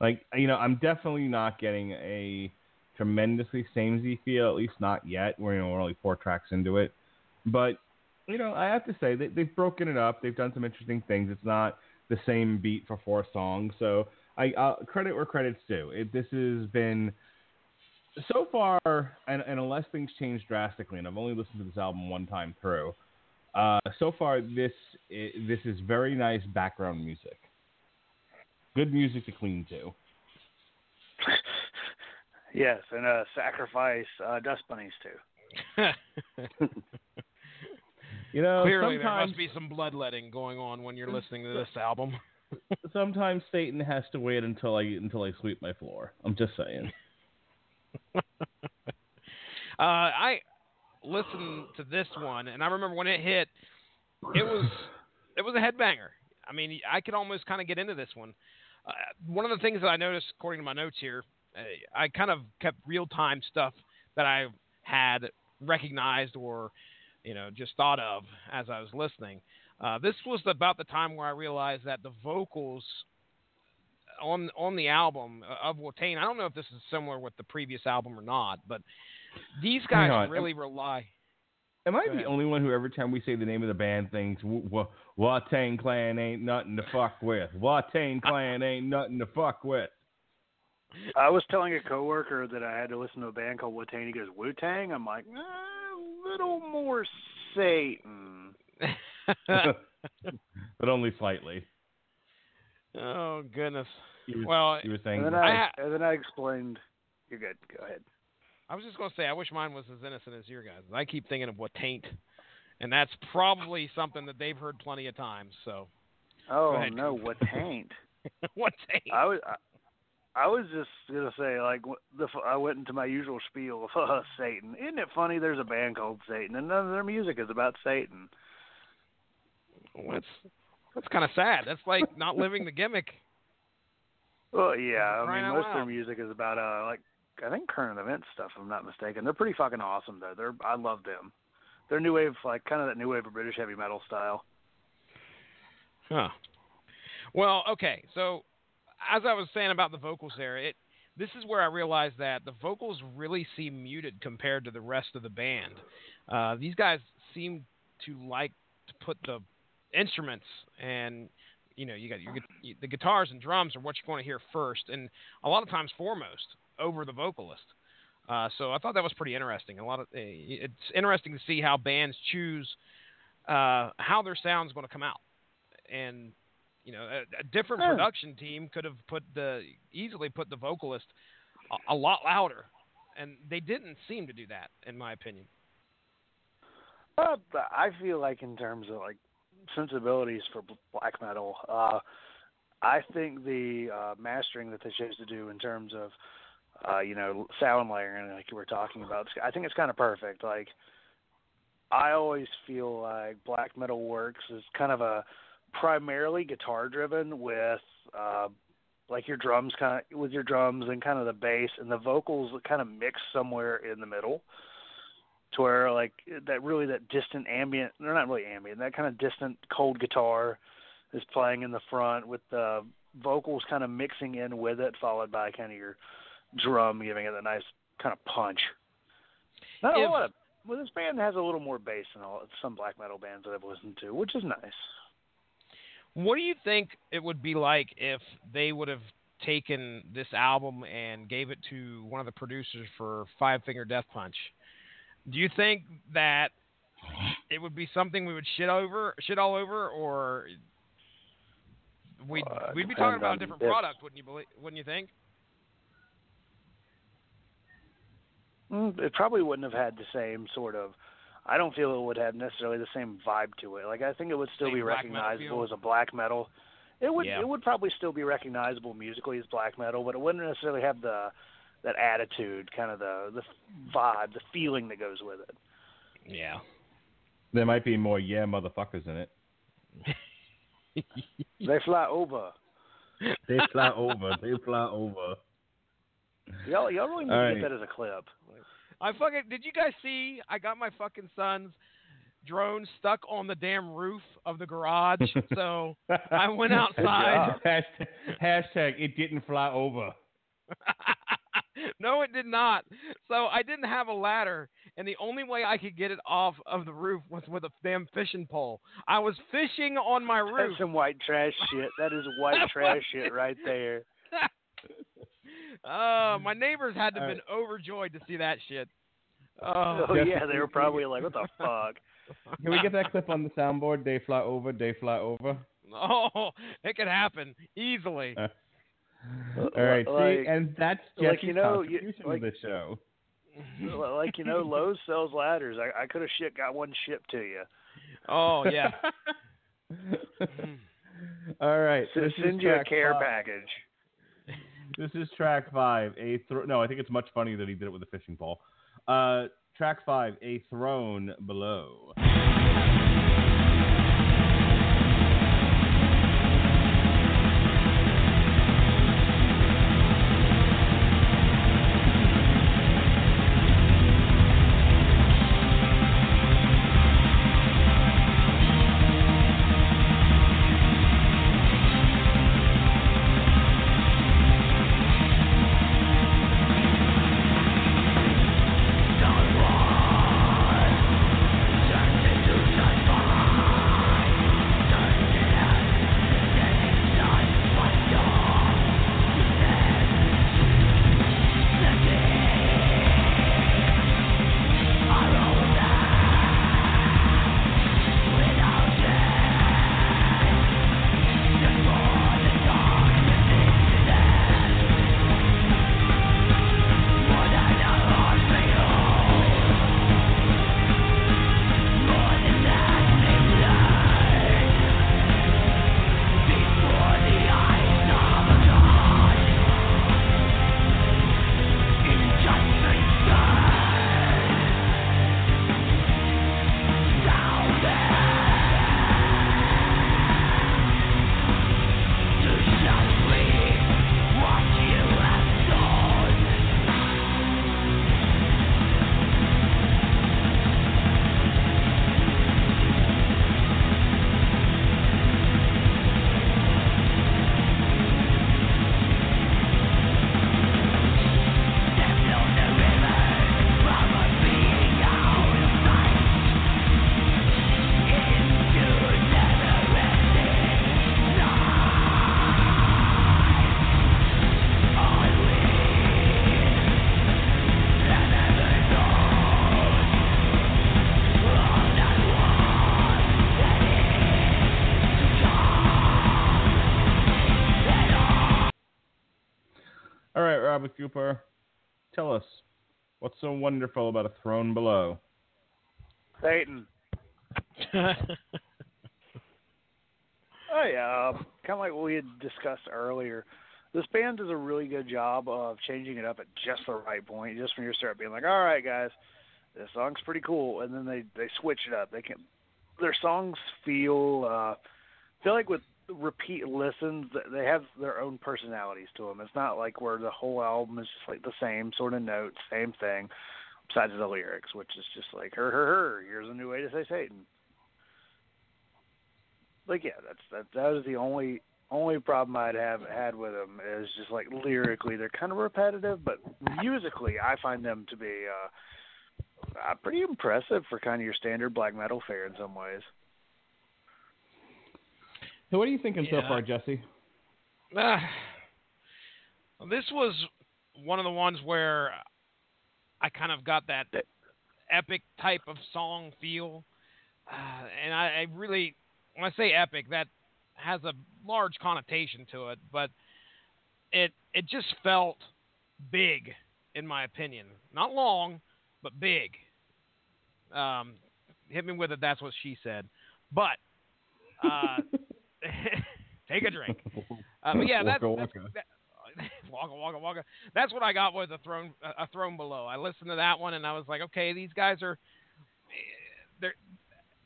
Like, you know, I'm definitely not getting a tremendously samey feel, at least not yet. We're you know we're only four tracks into it, but you know, I have to say they, they've broken it up. They've done some interesting things. It's not the same beat for four songs, so I uh, credit where credit's due. It, this has been so far, and, and unless things change drastically, and I've only listened to this album one time through. Uh, so far, this i this is very nice background music. Good music to clean to. Yes, and uh, sacrifice uh, dust bunnies too. You know, Clearly, there must be some bloodletting going on when you're listening to this album. sometimes Satan has to wait until I until I sweep my floor. I'm just saying. uh, I listened to this one, and I remember when it hit, it was it was a headbanger. I mean, I could almost kind of get into this one. Uh, one of the things that I noticed, according to my notes here, uh, I kind of kept real time stuff that I had recognized or you know just thought of as I was listening. Uh, this was about the time where I realized that the vocals on on the album uh, of Watain. I don't know if this is similar with the previous album or not, but these guys on. really rely. Am I Go the ahead. only one who every time we say the name of the band thinks "W- w- Clan ain't nothing to fuck with? Watain Clan ain't nothing to fuck with. I was telling a coworker that I had to listen to a band called Wu Tang. He goes Wu Tang. I'm like, eh, a little more Satan. but only slightly. oh goodness. You were, Well, you were saying And then I I, and then I explained. You're good. Go ahead. I was just gonna say I wish mine was as innocent as your guys. I keep thinking of what taint, and that's probably something that they've heard plenty of times. So Oh ahead, no, what taint? what taint? I was. I, I was just gonna say, like, the f- I went into my usual spiel of uh, Satan. Isn't it funny? There's a band called Satan, and none of their music is about Satan. Well, that's that's kind of sad. That's like not living the gimmick. Well, yeah, I mean, most of their music is about uh, like, I think current event stuff. If I'm not mistaken. They're pretty fucking awesome though. They're I love them. They're new wave, like kind of that new wave of British heavy metal style. Huh. Well, okay. So, as I was saying about the vocals there, it this is where I realized that the vocals really seem muted compared to the rest of the band. Uh, these guys seem to like to put the instruments and you know you got your the guitars and drums are what you're going to hear first, and a lot of times foremost over the vocalist. Uh, so I thought that was pretty interesting. A lot of uh, it's interesting to see how bands choose uh, how their sound's going to come out, and you know a, a different Yeah. production team could have put the easily put the vocalist a, a lot louder, and they didn't seem to do that, in my opinion. Uh, I feel like in terms of like sensibilities for black metal, uh, I think the uh, mastering that they chose to do in terms of uh, you know sound layering, like you were talking about, I think it's kind of perfect. Like I always feel like black metal works is kind of a primarily guitar driven with uh, like your drums kind of with your drums and kind of the bass and the vocals kind of mix somewhere in the middle to where like that really that distant ambient they're not really ambient that kind of distant cold guitar is playing in the front with the vocals kind of mixing in with it followed by kind of your drum giving it a nice kind of punch not a lot of well this band has a little more bass than all some black metal bands that I've listened to which is nice What do you think it would be like if they would have taken this album and gave it to one of the producers for Five Finger Death Punch? Do you think that it would be something we would shit over, shit all over, or we'd Uh, we'd be talking about a different if- product, wouldn't you believe? Wouldn't you think? Mm, Mm, it probably wouldn't have had the same sort of. I don't feel it would have necessarily the same vibe to it. Like I think it would still Same be recognizable as a black metal. It would Yeah. it would probably still be recognizable musically as black metal, but it wouldn't necessarily have the that attitude, kind of the the vibe, the feeling that goes with it. Yeah. There might be more yeah motherfuckers in it. They fly over. They fly over. They fly over. Y'all y'all really need All to right. get that as a clip. I fucking did you guys see? I got my fucking sons drone stuck on the damn roof of the garage. so I went outside. hashtag, hashtag it didn't fly over. no, it did not. So I didn't have a ladder, and the only way I could get it off of the roof was with a damn fishing pole. I was fishing on my roof. That's some white trash shit. That is white trash shit right there. Uh, my neighbors had to have All been overjoyed to see that shit. Oh, Oh yeah, they were probably like, "What the fuck?" Can we get that clip on the soundboard? They fly over, they fly over. oh, it could happen easily. Uh, All right, see, and that's like, Jesse's you know, you- contribution like- to the show. like you know, Lowe's sells ladders. I, I could have shit got one shipped to you. Oh yeah. Mm. All right, so send you a care five. package. This is track five. A thro- no, I think it's much funnier that he did it with a fishing pole. Uh, track five. A throne below. Robert Cooper, tell us what's so wonderful about a throne below. Satan. Oh yeah, um, kind of like what we had discussed earlier. This band does a really good job of changing it up at just the right point, just when you start being like, "All right, guys, this song's pretty cool," and then they they switch it up. They can their songs feel uh, feel like with repeat listens they have their own personalities to them. It's not like where the whole album is just like the same sort of notes, same thing, besides the lyrics, which is just like her her her. Here's a new way to say Satan like yeah, that's that that was the only only problem I'd have had with them is just like lyrically they're kind of repetitive, but musically I find them to be uh, uh pretty impressive for kind of your standard black metal fare in some ways. So, what are you thinking so far, Jesse? Ah, this was one of the ones where I kind of got that epic type of song feel, uh, and I, I really, when I say epic, that has a large connotation to it, but it it just felt big, in my opinion. Not long, but big. Um, hit me with it. That's what she said. But uh, take a drink. Uh, but yeah, that, Waka that's, waka. that, waka waka waka. That's what I got with a throne a throne below. I listened to that one and I was like, okay, these guys are. Their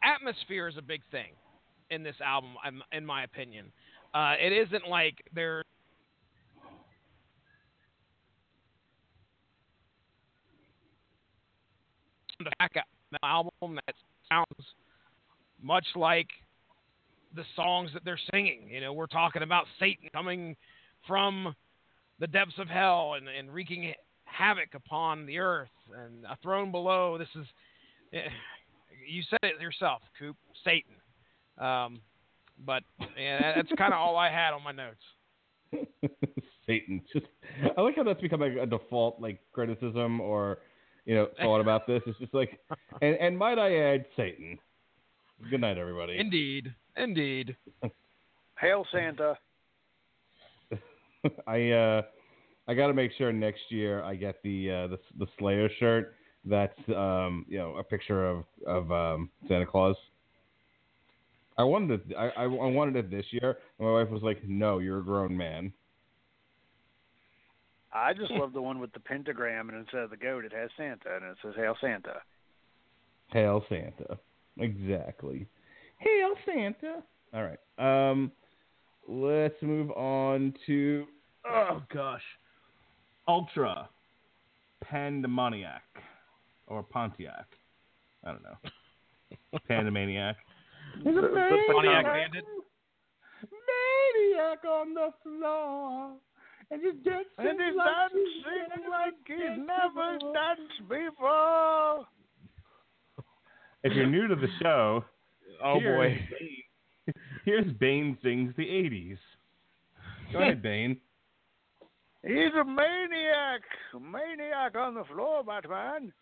atmosphere is a big thing in this album, in- my opinion. Uh, it isn't like they're the back album that sounds much like the songs that they're singing. You know, we're talking about Satan coming from the depths of hell and, and wreaking havoc upon the earth and a throne below. This is, eh, you said it yourself, Coop, Satan. Um, but yeah, that's kind of all I had on my notes. Satan. Just I like how that's become like a default like criticism or you know thought about this. It's just like and and might I add Satan. Good night, everybody. Indeed, indeed. Hail Santa. I uh I got to make sure next year I get the uh the the Slayer shirt that's um you know a picture of of um Santa Claus. I wanted it. I, I I wanted it this year. And my wife was like, "No, you're a grown man." I just love the one with the pentagram and instead of the goat it has Santa and it says Hail Santa. Hail Santa. Exactly. Hail Santa. All right. Um, let's move on to oh gosh, Ultra Pandemoniac or Pontiac. I don't know. Pandemaniac. There's a The Pontiac maniac, Bandit. maniac on the floor, and he's dancing And he's like dancing like he's never danced before. If you're new to the show, Oh here's boy. Bane. Here's Bane sings the '80s. Go ahead, Bane. He's a maniac, maniac on the floor, Batman.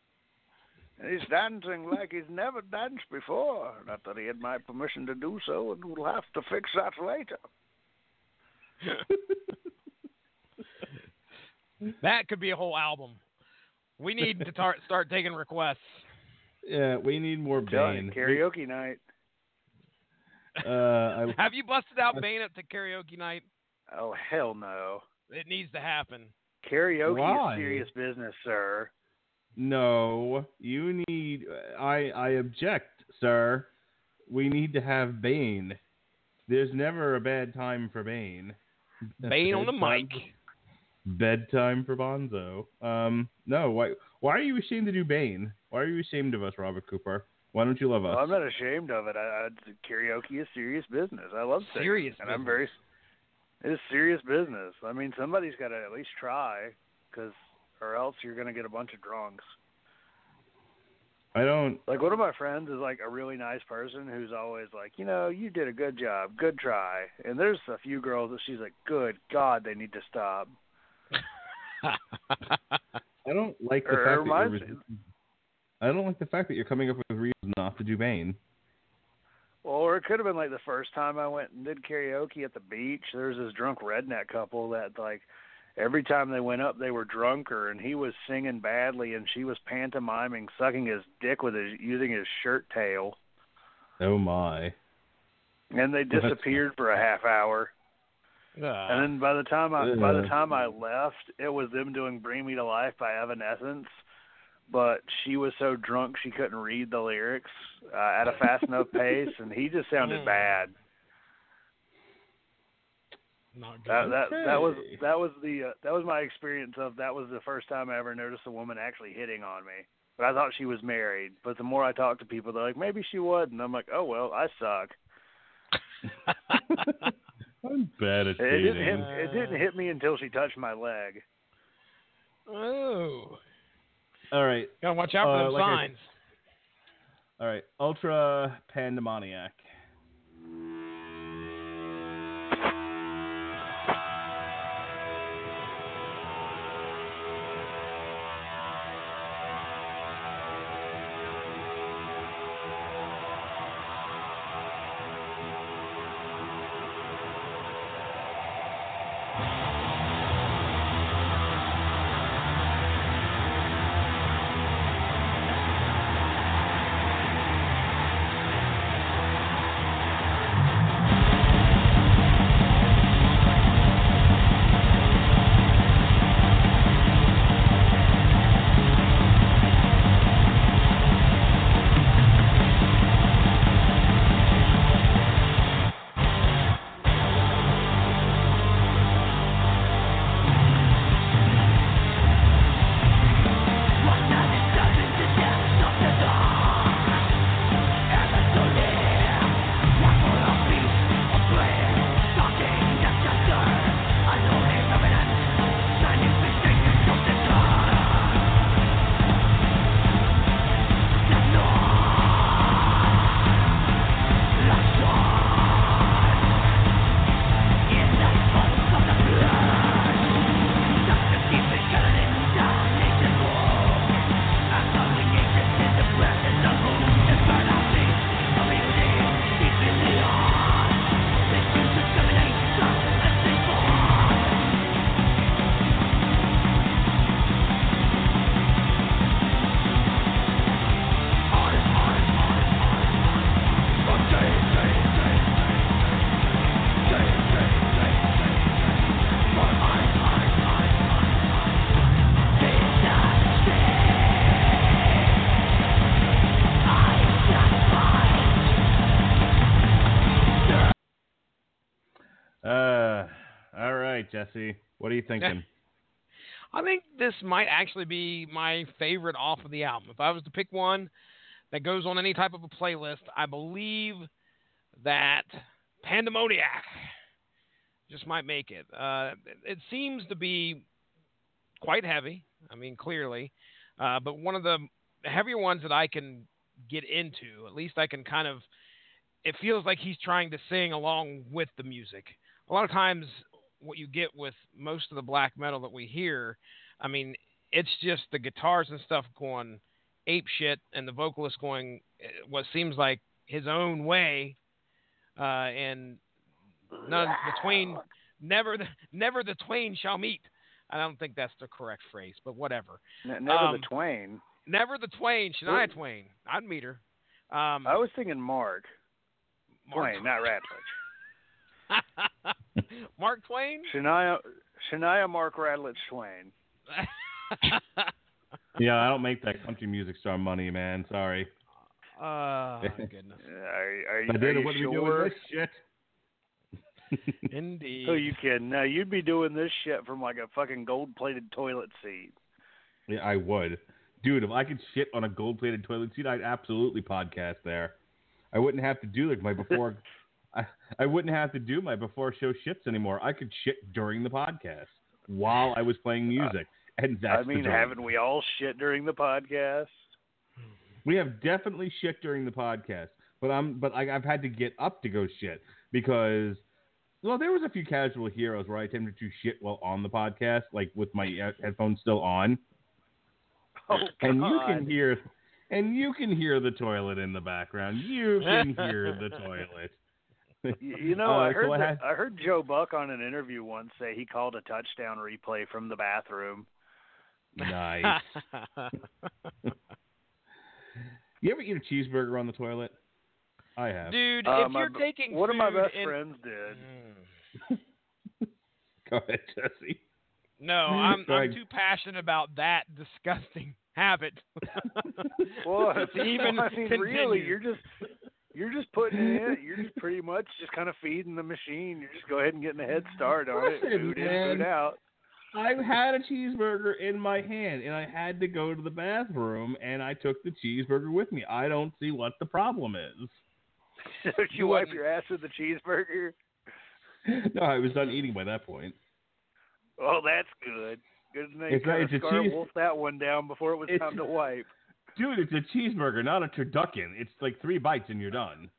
And he's dancing like he's never danced before. Not that he had my permission to do so, and we'll have to fix that later. That could be a whole album. We need to tar- start taking requests. Yeah, we need more Telling Bane. karaoke night. Uh, I, Have you busted out Bane up to karaoke night? Oh hell no! It needs to happen. Karaoke Why? is serious business, sir. no, you need. I I object, sir. We need to have Bane. There's never a bad time for Bane. Bane on the mic. Bedtime for Bonzo. Um, no. Why? Why are you ashamed to do Bane? Why are you ashamed of us, Robert Cooper? Why don't you love us? Well, I'm not ashamed of it. I, I, karaoke is serious business. I love singing, Serious and I'm very. It's serious business. I mean, somebody's got to at least try, because or else you're gonna get a bunch of drunks. I don't. Like one of my friends is like a really nice person who's always like, you know, you did a good job, good try. And there's a few girls that she's like, good God, they need to stop. I don't like the Or- or fact that reminds you're. I don't like the fact that you're coming up with reasons not to do Bane. Well, or it could have been like the first time I went and did karaoke at the beach. There was this drunk redneck couple that like every time they went up they were drunker and he was singing badly and she was pantomiming sucking his dick with his using his shirt tail Oh my. and they disappeared for a half hour. Ah. And then by the time I by the time I left, it was them doing "Bring Me to Life" by Evanescence. But she was so drunk she couldn't read the lyrics uh, at a fast enough pace, and he just sounded Mm. bad. Not good. That that that was that was the uh, that was my experience of that was the first time I ever noticed a woman actually hitting on me. But I thought she was married. But the more I talk to people, they're like, maybe she would, and I'm like, oh well, I suck. I'm bad at It didn't hit, it didn't hit me until she touched my leg. oh. All right. Gotta watch out for Uh, them like I- signs. All right. Ultra Pandemoniac. Jesse. What are you thinking? I think this might actually be my favorite off of the album. If I was to pick one that goes on any type of a playlist, I believe that Pandemoniac just might make it. Uh, it seems to be quite heavy. I mean, clearly, uh, but one of the heavier ones that I can get into. At least I can kind of. It feels like he's trying to sing along with the music. A lot of times, what you get with most of the black metal that we hear, I mean, it's just the guitars and stuff going ape shit, and the vocalist going eh, what seems like his own way, uh, and none the twain never the, never the twain shall meet. I don't think that's the correct phrase, but whatever. N- never Um, the twain. Never the twain, Shania Well- Twain. I'd meet her. Um, I was thinking Mark. Mark Twain, not Radulich. Mark Twain. Shania, Shania Mark Radulich Twain. yeah, I don't make that country music star money, man. Sorry. oh goodness, Are, are, If I are did, you I wouldn't sure? doing this shit. indeed. Who you kidding? No, you'd be doing this shit from like a fucking gold-plated toilet seat. Yeah, I would. Dude, if I could shit on a gold plated toilet seat, I'd absolutely podcast there. I wouldn't have to do like my before I, I wouldn't have to do my before show shits anymore. I could shit during the podcast while I was playing music. And that's I mean, haven't we all shit during the podcast? We have definitely shit during the podcast, but I'm but I, I've had to get up to go shit because well, there was a few casual heroes where I attempted to shit while on the podcast, like with my uh, headphones still on, Oh, and you can hear and you can hear the toilet in the background. You can hear the toilet. You you know, Uh, I heard I that, I heard Joe Buck on an interview once say he called a touchdown replay from the bathroom. Nice. you ever eat a cheeseburger on the toilet? I have. Dude, Uh, if my you're taking one of my best in- friends did. Go ahead, Jesse. No, I'm I'm too passionate about that disgusting habit. Well, to even I mean, really, you're just you're just putting it in. You're just pretty much just kind of feeding the machine. You're just go ahead and getting a head start on it. Listen, Food in, food out. I had a cheeseburger in my hand and I had to go to the bathroom and I took the cheeseburger with me. I don't see what the problem is. So did you wipe your ass with the cheeseburger? No, I was done eating by that point. Oh, that's good. Good thing you It's not- it's a cheese- wolfed that one down before it was It's- time to wipe. Dude, it's a cheeseburger, not a turducken. It's like three bites and you're done.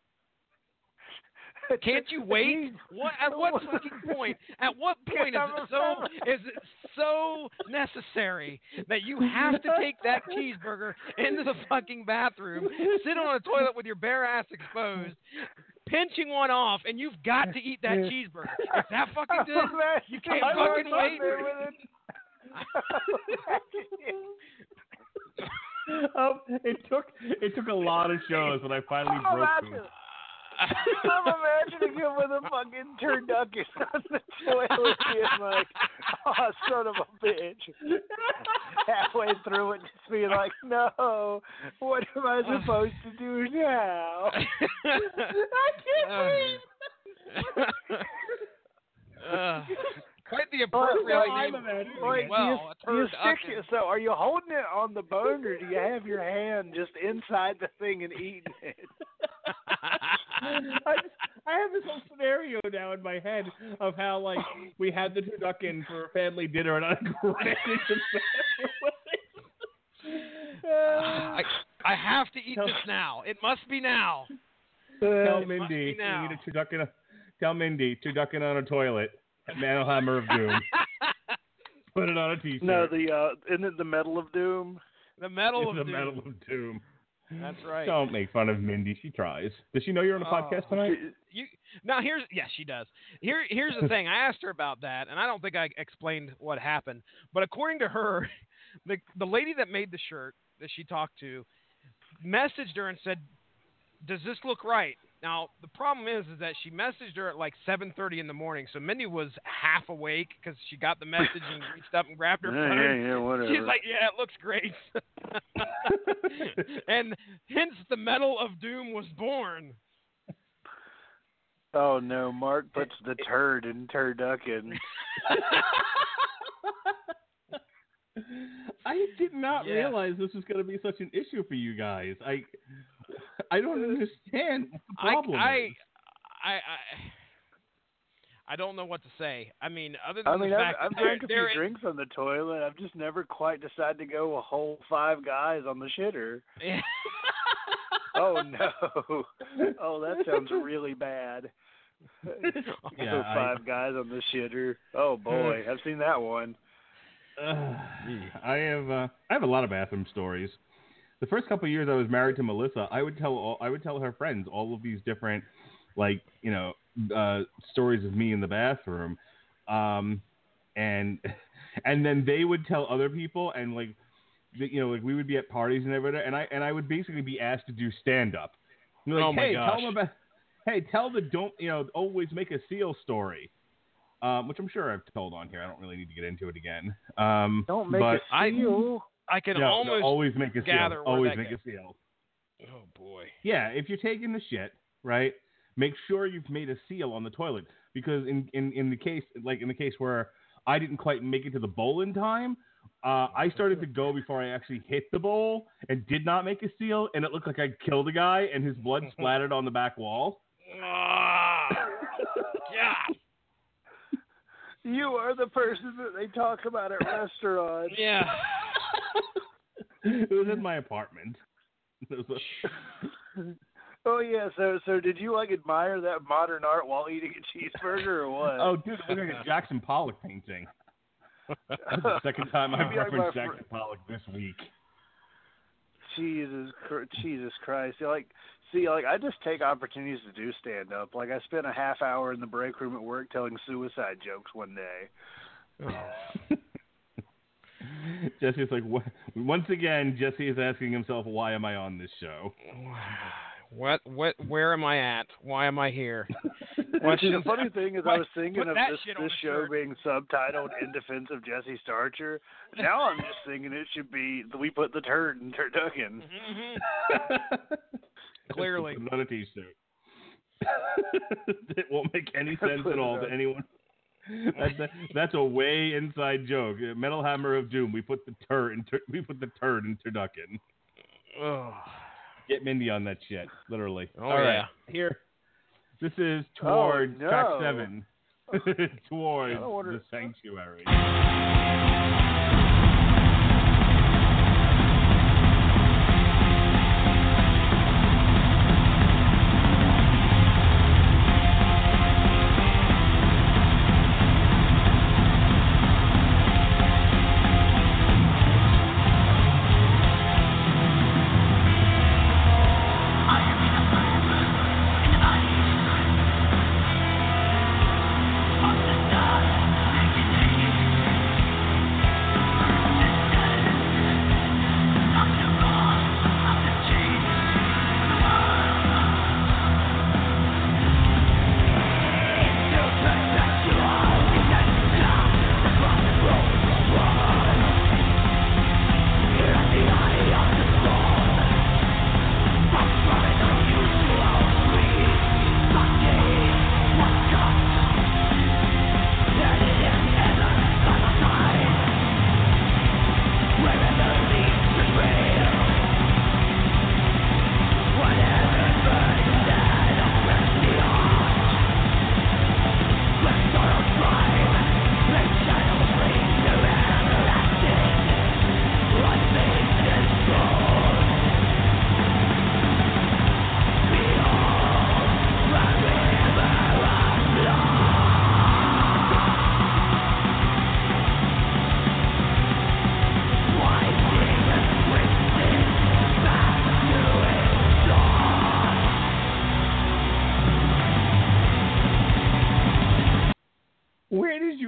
Can't you wait? What at what fucking point? At what point is it so is it so necessary that you have to take that cheeseburger into the fucking bathroom, sit on a toilet with your bare ass exposed, pinching one off, and you've got to eat that cheeseburger? Is that fucking good? You can't fucking wait. um, it took it took a lot of shows when I finally Oh, broke through. I'm imagining him with a fucking turducken on the toilet being like, oh, son of a bitch. Halfway through it, just being like, no, what am I supposed to do now? I can't breathe. Uh, quite the appropriate well, name. I'm Wait, well, you, you stick it, so are you holding it on the bone or do you have your hand just inside the thing and eating it? I, just, I have this whole scenario now in my head of how like we had the turducken for a family dinner and I grabbed it to I, I have to eat Tell- this now. It must be now. Tell Mindy be you need a turducken. Tell Mindy turducken on a toilet. Manelhammer of Doom. Put it on a t-shirt. No, the uh, isn't it the Medal of Doom? the medal of Doom the doom. Medal of Doom. That's right. Don't make fun of Mindy. She tries. Does she know you're on a Oh. podcast tonight? You now here's yes she does. Here here's the thing. I asked her about that, and I don't think I explained what happened. But according to her, the the lady that made the shirt that she talked to messaged her and said, "Does this look right?" Now the problem is, is that she messaged her at like 7:30 in the morning, so Mindy was half awake because she got the message and reached up and grabbed her Yeah, phone. yeah, yeah, whatever. She's like, yeah, it looks great. and hence the Medal of Doom was born. Oh no, Mark puts the turd in turducken. I did not Yeah. realize this was going to be such an issue for you guys. I I don't understand the I, problem I, is. I, I, I don't know what to say. I mean, other than I mean, the I've, fact I've that there- drank a few there is- drinks on the toilet. I've just never quite decided to go a whole five guys on the shitter. Oh no! Oh, that sounds really bad. Yeah, Go I- five guys on the shitter. Oh boy, I've seen that one. Uh, I have uh, I have a lot of bathroom stories. The first couple of years I was married to Melissa, I would tell all, I would tell her friends all of these different like you know uh, stories of me in the bathroom, um, and and then they would tell other people and like you know like we would be at parties and everything and I and I would basically be asked to do stand up. Like, Oh, my hey, gosh. tell them about hey tell the don't you know always make a seal story. Um, which I'm sure I've told on here. I don't really need to get into it again. Um, Don't make but, a I- seal. I can no, no, almost. always make a gather seal. Always make goes. a seal. oh boy. Yeah, if you're taking the shit, right, make sure you've made a seal on the toilet because in, in, in the case like in the case where I didn't quite make it to the bowl in time, uh, I started to go before I actually hit the bowl and did not make a seal, and it looked like I killed a guy and his blood splattered on the back wall. Ah, God. You are the person that they talk about at restaurants. Yeah. it was in my apartment. It was a- Oh yeah, so so did you like admire that modern art while eating a cheeseburger or what? oh, dude, was like a Jackson Pollock painting. That's the second time I've Maybe like referenced fr- Jackson Pollock this week. Jesus, Jesus Christ! See, Like, see, like I just take opportunities to do stand up. Like I spent a half hour in the break room at work telling suicide jokes one day. Oh. Jesse's like, what? once again, Jesse is asking himself, why am I on this show? What? What? Where am I at? Why am I here? Well, see, the funny thing is, What? I was thinking of this, this show shirt. being subtitled "In Defense of Jesse Starcher." Now I'm just thinking it should be "We Put the Turd in Turducken." Mhm. Clearly. Not a t-shirt. it won't make any sense at all to anyone. That's a, that's a way inside joke. Uh, Metal Hammer of Doom. We put the turd in tur- we put the turd in turducken. Oh. Get Mindy on that shit, literally. Oh, All right, yeah. here. This is Oh, towards no. track seven. towards I don't wanna- the sanctuary.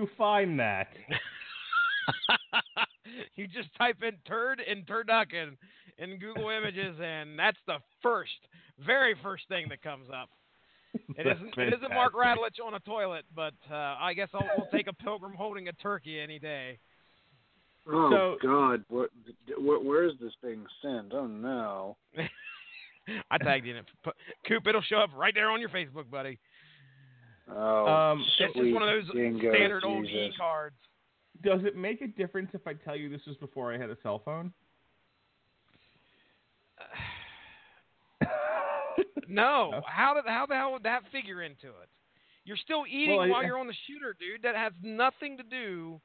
You find that? you just type in turd and turducken in Google Images, and that's the first, very first thing that comes up. It That's isn't. It isn't Mark fantastic. Radulich on a toilet, but uh, I guess I'll, we'll take a pilgrim holding a turkey any day. Oh So- God, what, where, where is this being sent? Oh no. I tagged you in it. Coop, it'll show up right there on your Facebook, buddy. Oh, Um, It's just one of those dingo, standard old E cards. Does it make a difference if I tell you this was before I had a cell phone? No, No? how did how the hell would that figure into it? You're still eating Well, I- while you're on the shooter, dude. That has nothing to do.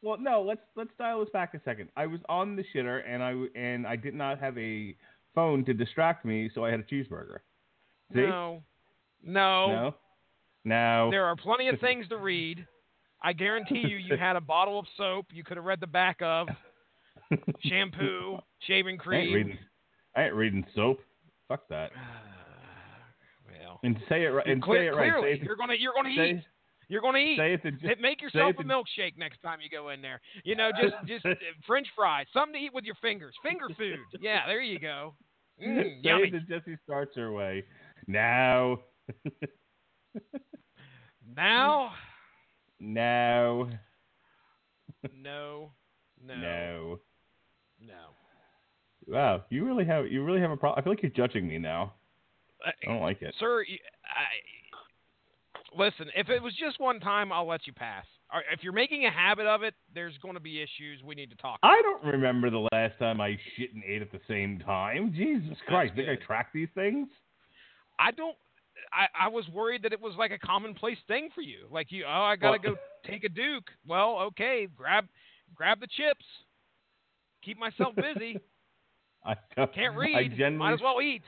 Well, no. Let's let's dial this back a second. I was on the shitter and I and I did not have a phone to distract me, so I had a cheeseburger. See? No, no, No. No. There are plenty of things to read. I guarantee you, you had a bottle of soap you could have read the back of, shampoo, shaving I ain't cream. reading. I ain't reading soap. Fuck that. well, And say it right. And clear, say it right. clearly, Say it, you're gonna you're gonna say, eat. You're gonna eat. say it to Make yourself a milkshake next time you go in there. You know, just just uh, French fries, something to eat with your fingers, finger food. Yeah, there you go. Mm, say yummy. it the Jesse Starcher way. Now. Now, no. no, no, No. no. Wow, you really have you really have a problem. I feel like you're judging me now. I don't like it. Sir, I, listen. If it was just one time, I'll let you pass. If you're making a habit of it, there's going to be issues we need to talk. I don't remember the last time I shit and ate at the same time. Jesus Christ, think I track these things? I don't. I, I was worried that it was like a commonplace thing for you. Like you, oh, I gotta Well- go take a Duke. Well, okay, grab, grab the chips. Keep myself busy. I Can't read. I generally, Might as well eat.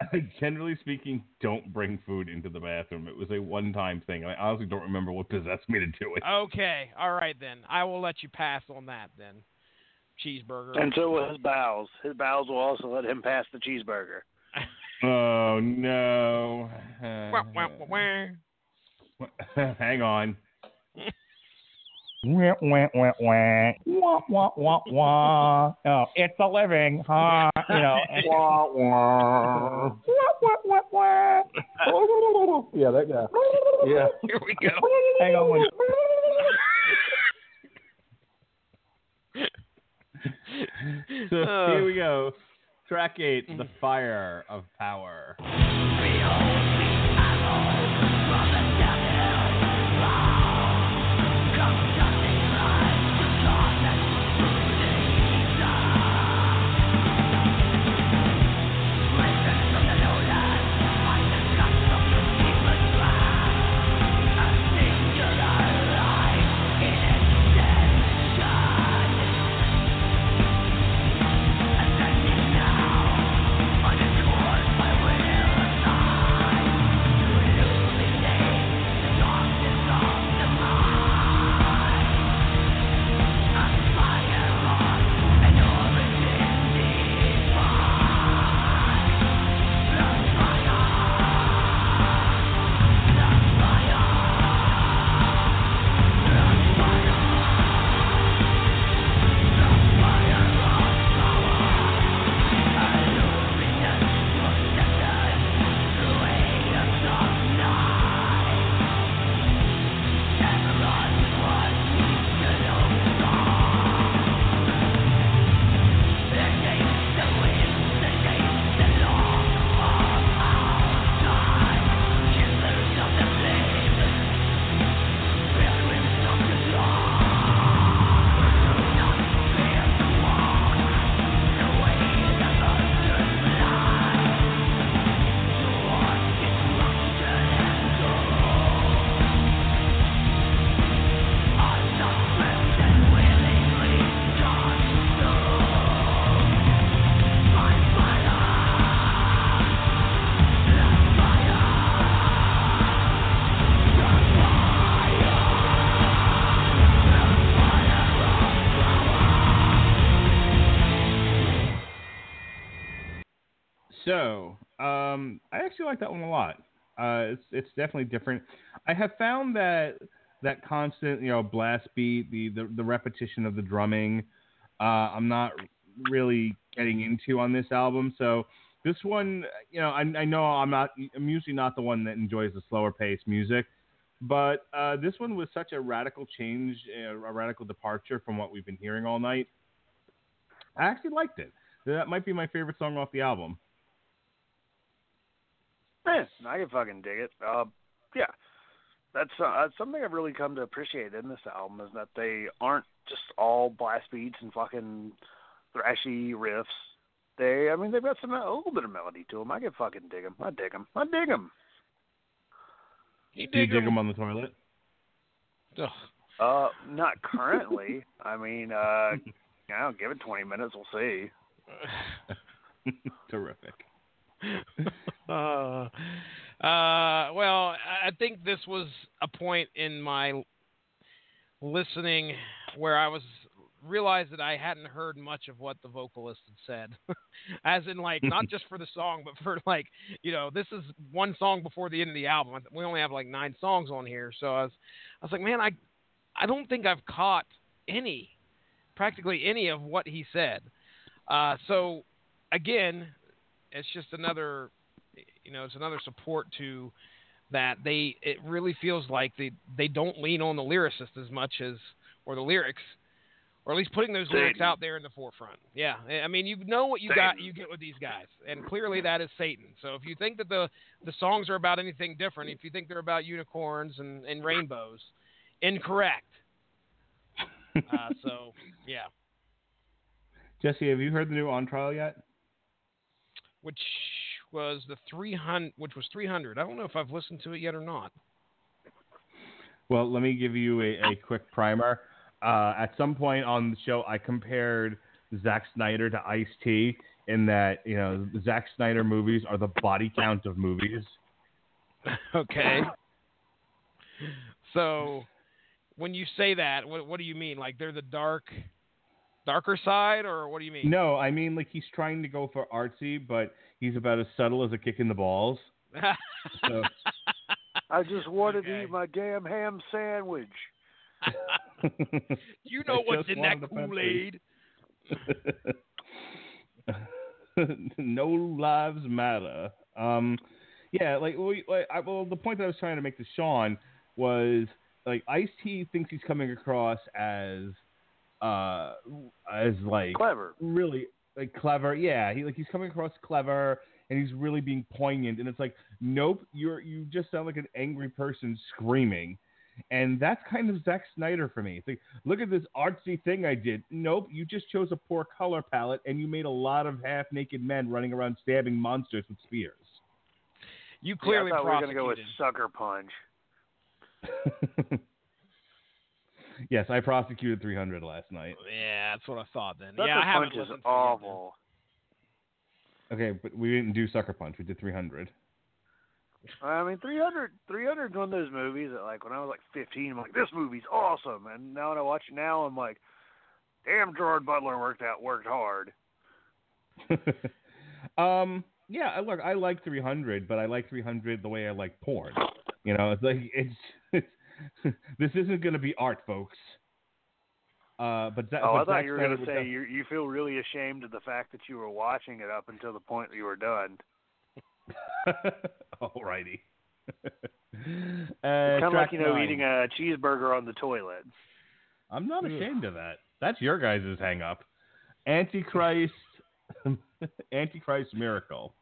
I generally speaking, don't bring food into the bathroom. It was a one-time thing. I honestly don't remember what possessed me to do it. Okay, all right then. I will let you pass on that then. Cheeseburger. And so will his bowels. His bowels will also let him pass the cheeseburger. Oh no! Wah, wah, wah, wah. Hang on. Wah, wah, wah, wah. Wah, wah, wah, wah. Oh, it's a living, huh? You know. Wah, wah. Wah, wah, wah, wah. Yeah, that guy. Yeah. Here we go. Hang on one. So Uh. here we go. Track eight, The Fire of Power. So, um, I actually like that one a lot. Uh, it's it's definitely different. I have found that that constant, you know, blast beat, the the, the repetition of the drumming, uh, I'm not really getting into on this album. So this one, you know, I, I know I'm not, I'm usually not the one that enjoys the slower paced music, but uh, this one was such a radical change, uh, a radical departure from what we've been hearing all night. I actually liked it. That might be my favorite song off the album. Eh, I can fucking dig it. Uh, yeah. that's uh, that's something I've really come to appreciate in this album is that they aren't just all blast beats and fucking thrashy riffs. They, I mean, they've got some a little bit of melody to them. I can fucking dig them. I dig them. I dig them. You Do you dig dig 'em? them on the toilet? Ugh. Uh, not currently. I mean, uh, I don't give it 20 minutes. We'll see. Terrific. uh, uh, well, I think this was a point in my listening where I was realized that I hadn't heard much of what the vocalist had said, as in like not just for the song, but for like you know this is one song before the end of the album. We only have like nine songs on here, so I was I was like, man, I I don't think I've caught any, practically any of what he said. Uh, so again, it's just another, you know, it's another support to that they. It really feels like they they don't lean on the lyricist as much as or the lyrics, or at least putting those lyrics out there in the forefront. Yeah, I mean, you know what you got, you get with these guys, and clearly that is Satan. So if you think that the the songs are about anything different, if you think they're about unicorns and, and rainbows, incorrect. Uh, so yeah, Jesse, have you heard the new On Trial yet? Which was the 300 which was 300 i don't know if i've listened to it yet or not Well, let me give you a, a quick primer. Uh, at some point on the show, I compared Zack Snyder to Ice T in that you know Zack Snyder movies are the body count of movies. okay so when you say that what, what do you mean like they're the dark darker side or what do you mean No, I mean like he's trying to go for artsy, but he's about as subtle as a kick in the balls. So I just wanted Okay. to eat my damn ham sandwich. you know I what's in that wanted a Pepsi. kool-aid no lives matter. Um, yeah, like, we, like I, well, the point that I was trying to make to Sean was like Ice T thinks he's coming across as uh as like Clever. really like clever. Yeah, he like he's coming across clever and he's really being poignant. And it's like, nope, you're you just sound like an angry person screaming. And that's kind of Zack Snyder for me. It's like, look at this artsy thing I did. Nope, you just chose a poor color palette and you made a lot of half naked men running around stabbing monsters with spears. you clearly yeah, I thought we were gonna go with prosecuted. sucker punch. yes, I prosecuted 300 last night. yeah that's what i thought then Sucker yeah i haven't punch is listened to it awful. Okay, but we didn't do Sucker Punch. We did 300. I mean, 300, 300 is one of those movies that, like, when I was like 15, I'm like, this movie's awesome. And now when I watch it now, I'm like, damn, Gerard Butler worked out, worked hard. um, yeah, I- look, I like 300, but I like 300 the way I like porn. You know, it's like it's, it's this isn't going to be art, folks. Uh, but that, Oh, but I thought Zack you were going to say you you feel really ashamed of the fact that you were watching it up until the point that you were done. Alrighty. uh, kind of like you know nine. eating a cheeseburger on the toilet. I'm not ashamed of that. That's your guys' hang up. Antichrist Antichrist miracle.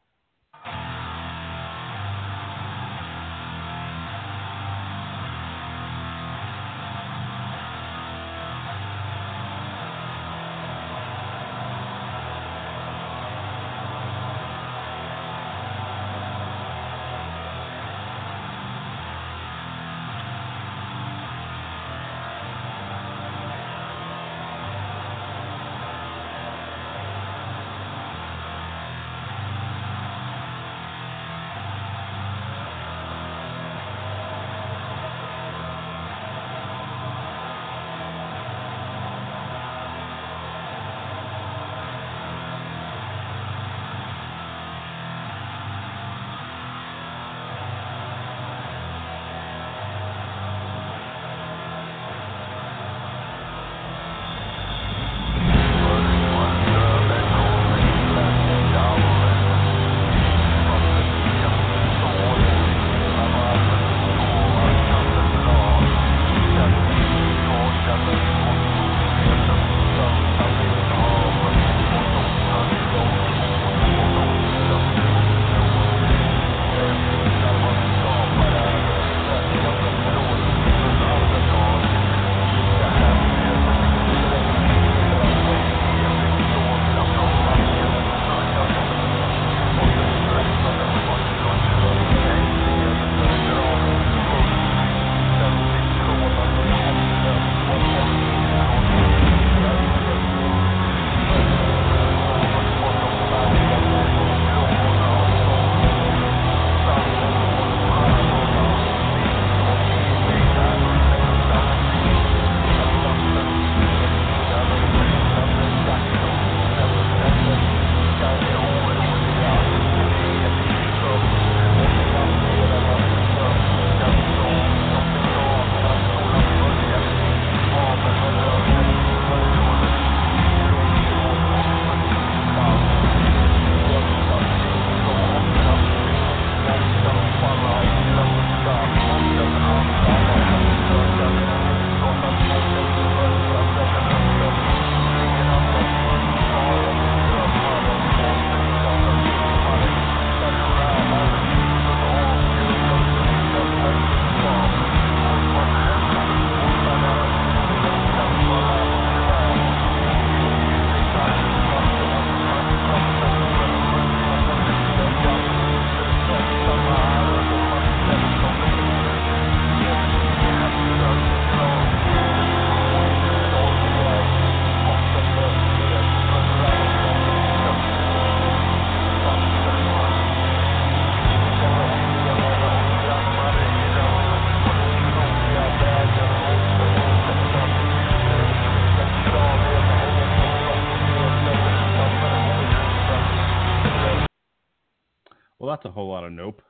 That's a whole lot of nope.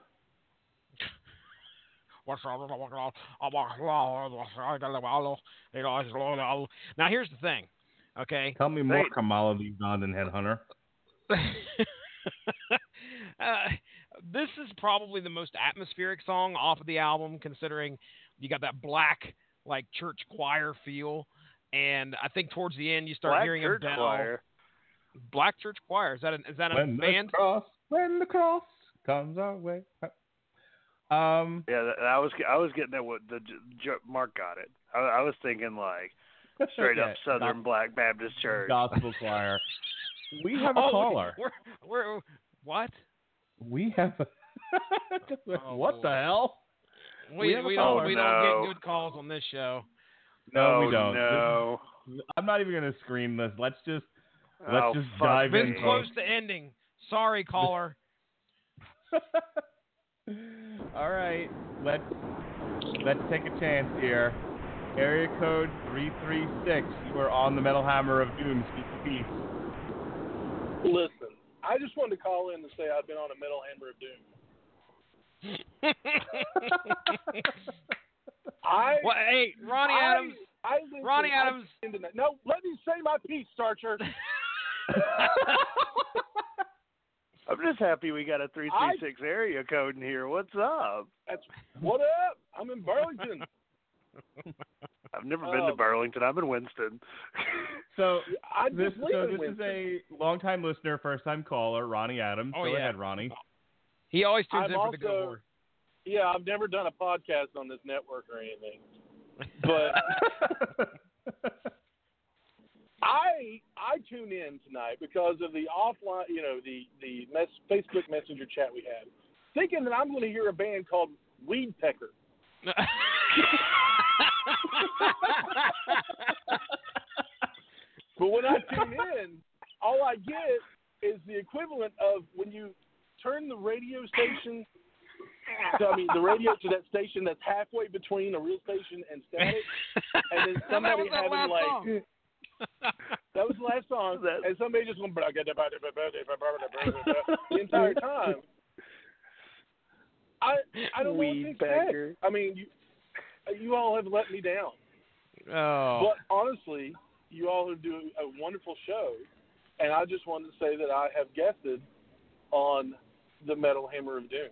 Now here's the thing, okay? Tell me more Right. Kamala the Ugandan headhunter. uh, this is probably the most atmospheric song off of the album, considering you got that black like church choir feel, and I think towards the end you start Black hearing a bell. choir. Black church choir is that a, is that a When band? the cross, when the cross comes our way. Um, Yeah, that, I was I was getting at what the J- J- Mark got it. I, I was thinking like straight up Southern gos- Black Baptist Church. gospel choir. We have a oh, caller. We're, we're, what? We have a. Oh, what the hell? We, We have we caller. don't we Oh, don't get good calls on this show. No, oh, we don't. No. Is- I'm not even gonna scream this. Let's just Let's oh, just fuck dive me. in, Been close to ending. Sorry, caller. All right, let's let's take a chance here. Area code three three six. You are on the Metal Hammer of Doom. Speak the peace. Listen, I just wanted to call in to say I've been on a Metal Hammer of Doom. I well, hey, Ronnie I, Adams. I listened- Ronnie I Adams. listened to that- No, let me say my piece, Starcher. I'm just happy we got a three three six area code in here. What's up? That's what up? I'm in Burlington. I've never been to Um, Burlington. I'm in Winston. So I this, just live so in this is a longtime listener, first time caller, Ronnie Adams. Oh, Go yeah. ahead, Ronnie. he always tunes I'm in for the good also- Yeah, I've never done a podcast on this network or anything, but I I tune in tonight because of the offline, you know, the the mess, Facebook Messenger chat we had, thinking that I'm going to hear a band called Weedpecker. But when I tune in, all I get is the equivalent of when you turn the radio station. So, I mean, the radio to that station that's halfway between a real station and static, and then somebody having like song. That was the last song, That- and somebody just went the entire time. I I don't know what to Weed expect. pecker. I mean, you you all have let me down. Oh. But honestly, you all are doing a wonderful show, and I just wanted to say that I have guested on the Metal Hammer of Doom.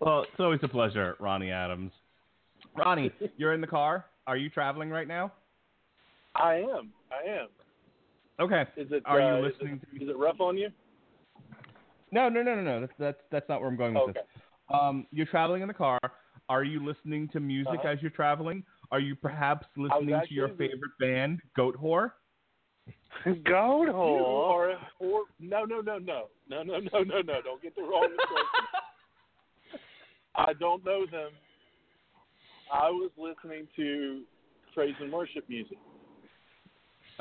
Well, it's always a pleasure, Ronnie Adams. Ronnie, you're in the car. Are you traveling right now? I am. I am. Okay. Is it? Are uh, you listening? Is it, is it rough on you? No, no, no, no, no. That's that's that's not where I'm going with okay. this. Um, you're traveling in the car. Are you listening to music uh-huh. as you're traveling? Are you perhaps listening to your favorite band, Goatwhore? Goatwhore? Or, no, no, no, no. No, no, no, no, no. Don't get the wrong impression. I don't know them. I was listening to praise and worship music.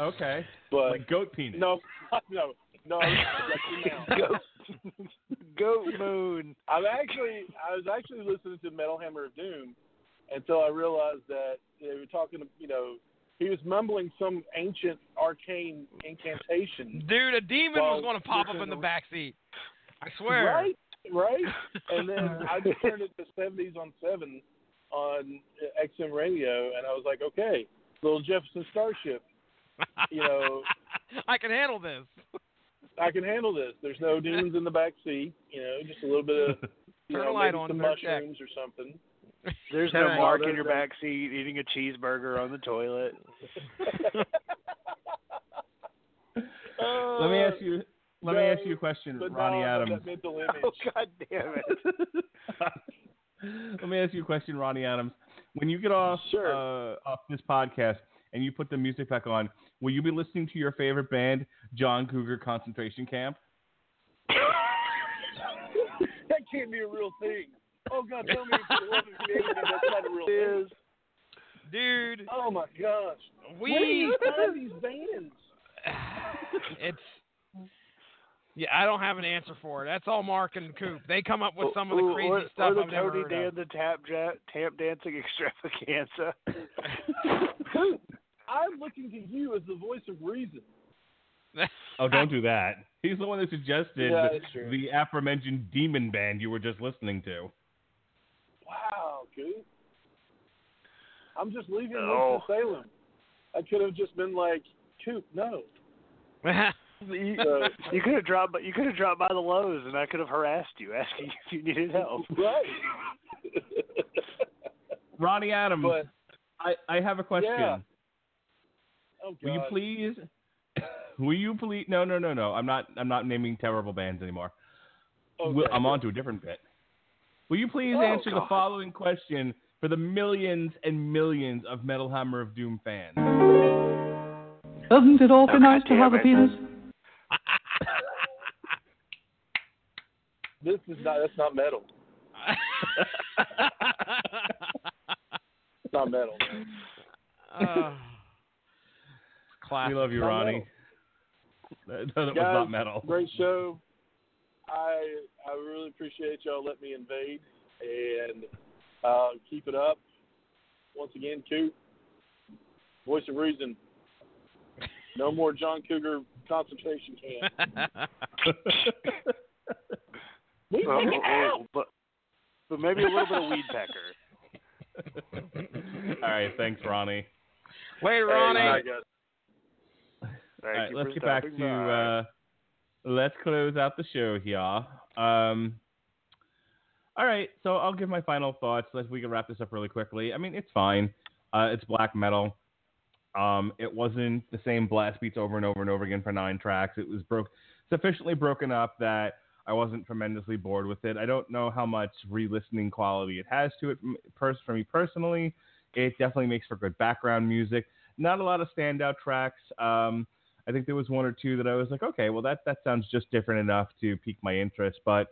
Okay. but like goat penis. no, no, no. I'm correcting now. Goat. Goat moon. I'm actually, I was actually listening to Metal Hammer of Doom until I realized that they were talking. You know, he was mumbling some ancient arcane incantation. Dude, a demon was going to pop up in the back seat. I swear. Right, right. And then I just turned it to 70s on seven on XM radio, and I was like, okay, little Jefferson Starship. You know, I can handle this. I can handle this. There's no demons in the back seat. You know, just a little bit of you Turn know light maybe on, some nerd check. mushrooms or something. There's no Mark in your back seat eating a cheeseburger on the toilet. Let me ask you. Let me ask you a question, Ronnie no, Adams. Mental image. Oh god damn it. Let me ask you a question, Ronnie Adams. When you get off Sure. uh, off this podcast and you put the music back on, will you be listening to your favorite band, John Cougar Concentration Camp? that can't be a real thing. Oh God, tell me if it wasn't me, that's not a real thing. Dude, Oh my gosh, we. where do you find these bands? it's. Yeah, I don't have an answer for it. That's all Mark and Coop. They come up with some of the Or- crazy or, stuff or the I've never Tony heard Dan of. the tap ja- tap dancing extravaganza. I'm looking to you as the voice of reason. Oh, don't do that. He's the one that suggested Yeah, the, that's true. the aforementioned demon band you were just listening to. Wow, Coop. I'm just leaving Oh. Winston-Salem. I could have just been like, Coop, no. You, So- you could have dropped, but you could have dropped by the Lowe's, and I could have harassed you, asking if you needed help. right. Ronnie Adams, but I, I have a question. Yeah. Oh Will you please? Will you please? No, no, no, no. I'm not. I'm not naming terrible bands anymore. Okay. Will- I'm on to a different bit. Will you please Oh, answer the following question for the millions and millions of Metal Hammer of Doom fans? Doesn't it also Oh, nice to have a penis? This is not. That's not metal. It's not metal. Uh, classic. we love you, Not Ronnie. That, that was not metal. Great show. I I really appreciate y'all letting me invade and uh, keep it up. Once again, Coop, voice of reason. No more John Cougar concentration camp. We Well, take out. well, but, but maybe a little bit of Weedpecker. All right, thanks, Ronnie. Later, Hey, Ronnie. Got- All Thank right, let's get back to. Uh, let's close out the show here. Um, all right, so I'll give my final thoughts. Let's we can wrap this up really quickly. I mean, it's fine. Uh, it's black metal. Um, it wasn't the same blast beats over and over and over again for nine tracks. It was broke sufficiently broken up that I wasn't tremendously bored with it. I don't know how much re-listening quality it has to it pers- for me personally. It definitely makes for good background music. Not a lot of standout tracks. Um, I think there was one or two that I was like, okay, well that that sounds just different enough to pique my interest. But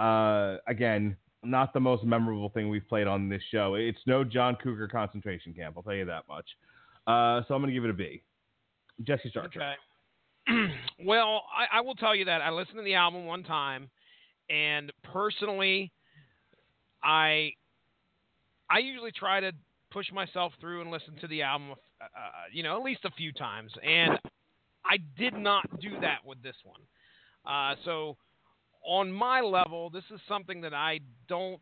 uh, again, not the most memorable thing we've played on this show. It's no John Cougar concentration camp. I'll tell you that much. Uh, so I'm going to give it a B. Jesse Starcher. Okay. well, I, I will tell you that I listened to the album one time, and personally, I I usually try to push myself through and listen to the album, uh, you know, at least a few times, and I did not do that with this one. Uh, so, on my level, this is something that I don't,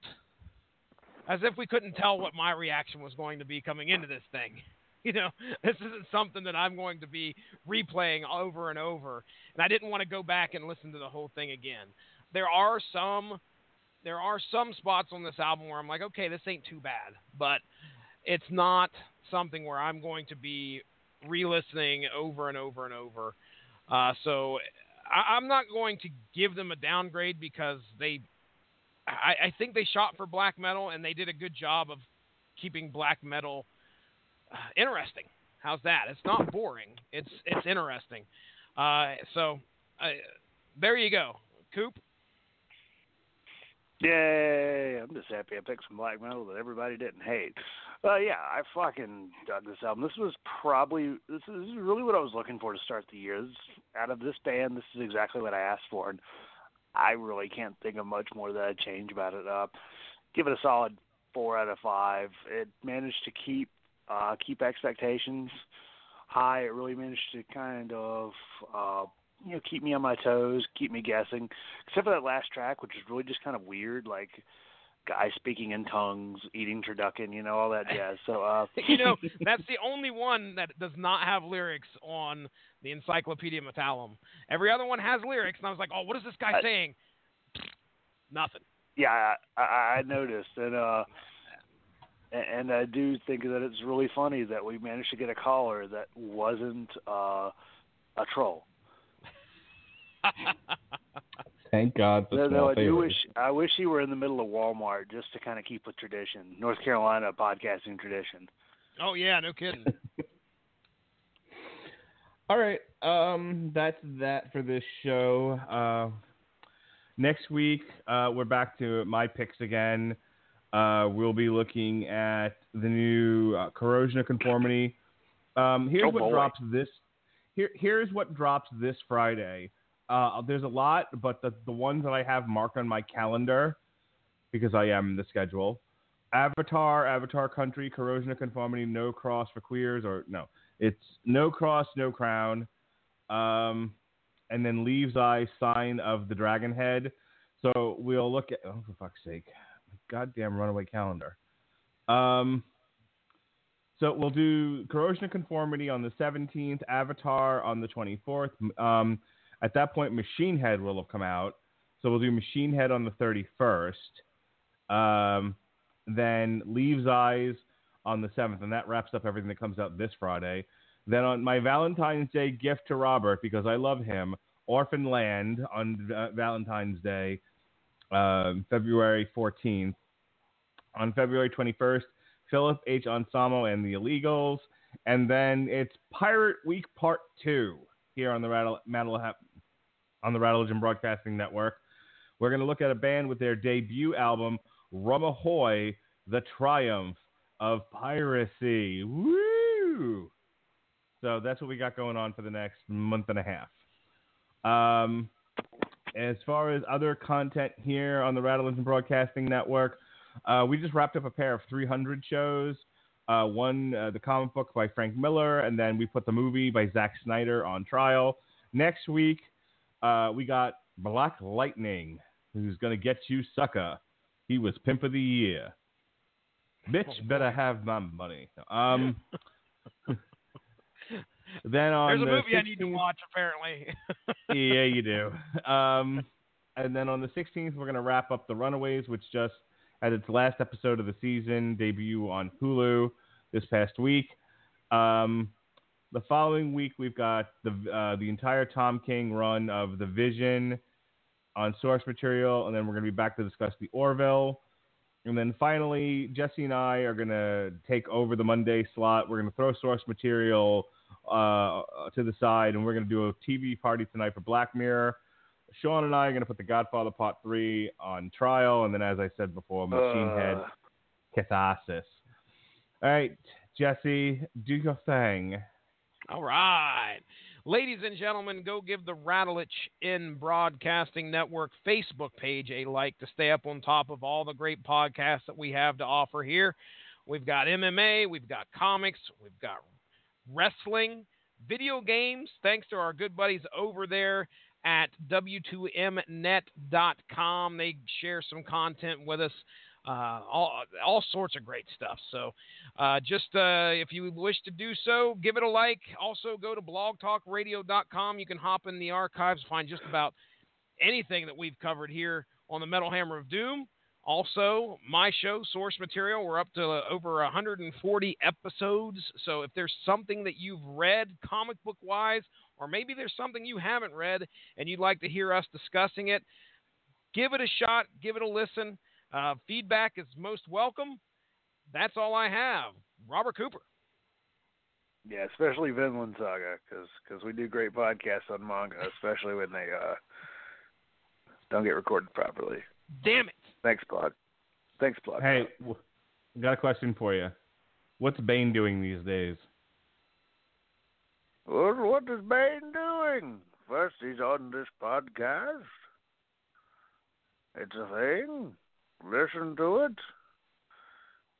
as if we couldn't tell what my reaction was going to be coming into this thing. You know, this isn't something that I'm going to be replaying over and over, and I didn't want to go back and listen to the whole thing again. There are some, there are some spots on this album where I'm like, okay, this ain't too bad, but it's not something where I'm going to be re-listening over and over and over. Uh, so I, I'm not going to give them a downgrade because they, I, I think they shot for black metal and they did a good job of keeping black metal uh, interesting. How's that? It's not boring. It's it's interesting. Uh, so there you go, Coop. Yay! I'm just happy I picked some black metal that everybody didn't hate. Uh, yeah, I fucking dug this album. This was probably this is, really what I was looking for to start the year. This, out of this band, this is exactly what I asked for, and I really can't think of much more that I'd change about it. Uh, give it a solid four out of five. It managed to keep uh, keep expectations high. It really managed to kind of uh, you know keep me on my toes, keep me guessing. Except for that last track, which is really just kind of weird, like guy speaking in tongues, eating turducken, you know, all that jazz. So uh you know, that's the only one that does not have lyrics on the Encyclopaedia Metallum. Every other one has lyrics, and I was like, oh, what is this guy I- saying? Nothing. yeah, I, I noticed and uh and I do think that it's really funny that we managed to get a caller that wasn't uh a troll. Thank God for No, small no, I do wish I wish he were in the middle of Walmart just to kind of keep with tradition, North Carolina podcasting tradition. oh yeah, no kidding. All right, um, that's that for this show. Uh, next week, uh, we're back to my picks again. Uh, we'll be looking at the new uh, corrosion of conformity. Um, here's Oh, what boy. drops this. Here, here's what drops this Friday. Uh, there's a lot, but the the ones that I have marked on my calendar because I am the schedule. Avatar, Avatar Country, Corrosion of Conformity, No Cross for Queers, or no, it's No Cross, No Crown, Um, and then Leaves Eye, Sign of the Dragon Head. So we'll look at, oh, for fuck's sake, goddamn runaway calendar. Um, so we'll do Corrosion of Conformity on the 17th, Avatar on the 24th. Um, at that point, Machine Head will have come out. So we'll do Machine Head on the 31st. Um, then Leaves Eyes on the 7th, and that wraps up everything that comes out this Friday. Then on my Valentine's Day gift to Robert, because I love him, Orphan Land on uh, Valentine's Day, uh, February 14th. On February 21st, Philip H. Anselmo and the Illegals. And then it's Pirate Week Part 2 here on the Rattle, Rattle, on the Rattlegion Broadcasting Network. We're going to look at a band with their debut album, Rumahoy, The Triumph of Piracy. Woo! So that's what we got going on for the next month and a half. Um, as far as other content here on the Rattlegion Broadcasting Network, uh, we just wrapped up a pair of 300 shows. Uh, one, uh, the comic book by Frank Miller, and then we put the movie by Zack Snyder on trial. Next week, uh, we got Black Lightning, who's going to get you, sucker. He was Pimp of the Year. Bitch better have my money. Um, then on There's a the movie I need to watch, apparently. yeah, you do. Um, and then on the 16th, we're going to wrap up The Runaways, which just had its last episode of the season debut on Hulu this past week. Um, the following week, we've got the uh, the entire Tom King run of The Vision on source material, and then we're going to be back to discuss the Orville. And then finally, Jesse and I are going to take over the Monday slot. We're going to throw source material uh, to the side, and we're going to do a TV party tonight for Black Mirror. Sean and I are going to put The Godfather Part 3 on trial, and then, as I said before, Machine Head Uh. Catharsis. All right, Jesse, do your thing. All right. Ladies and gentlemen, go give the Rattlich in Broadcasting Network Facebook page a like to stay up on top of all the great podcasts that we have to offer here. We've got MMA, we've got comics, we've got wrestling, video games, thanks to our good buddies over there at W2Mnet.com. They share some content with us. Uh, all, all sorts of great stuff. So, uh, just uh, if you wish to do so, give it a like. Also, go to blogtalkradio.com. You can hop in the archives, find just about anything that we've covered here on the Metal Hammer of Doom. Also, my show, Source Material, we're up to uh, over 140 episodes. So, if there's something that you've read comic book wise, or maybe there's something you haven't read and you'd like to hear us discussing it, give it a shot, give it a listen. Uh, feedback is most welcome. That's all I have. Robert Cooper. Yeah, especially Vinland Saga, because we do great podcasts on manga, especially when they uh, don't get recorded properly. Damn it. Thanks, Blog. Thanks, Blog. Hey, w- got a question for you. What's Bane doing these days? Well, what is Bane doing? First, he's on this podcast. It's a thing. Listen to it.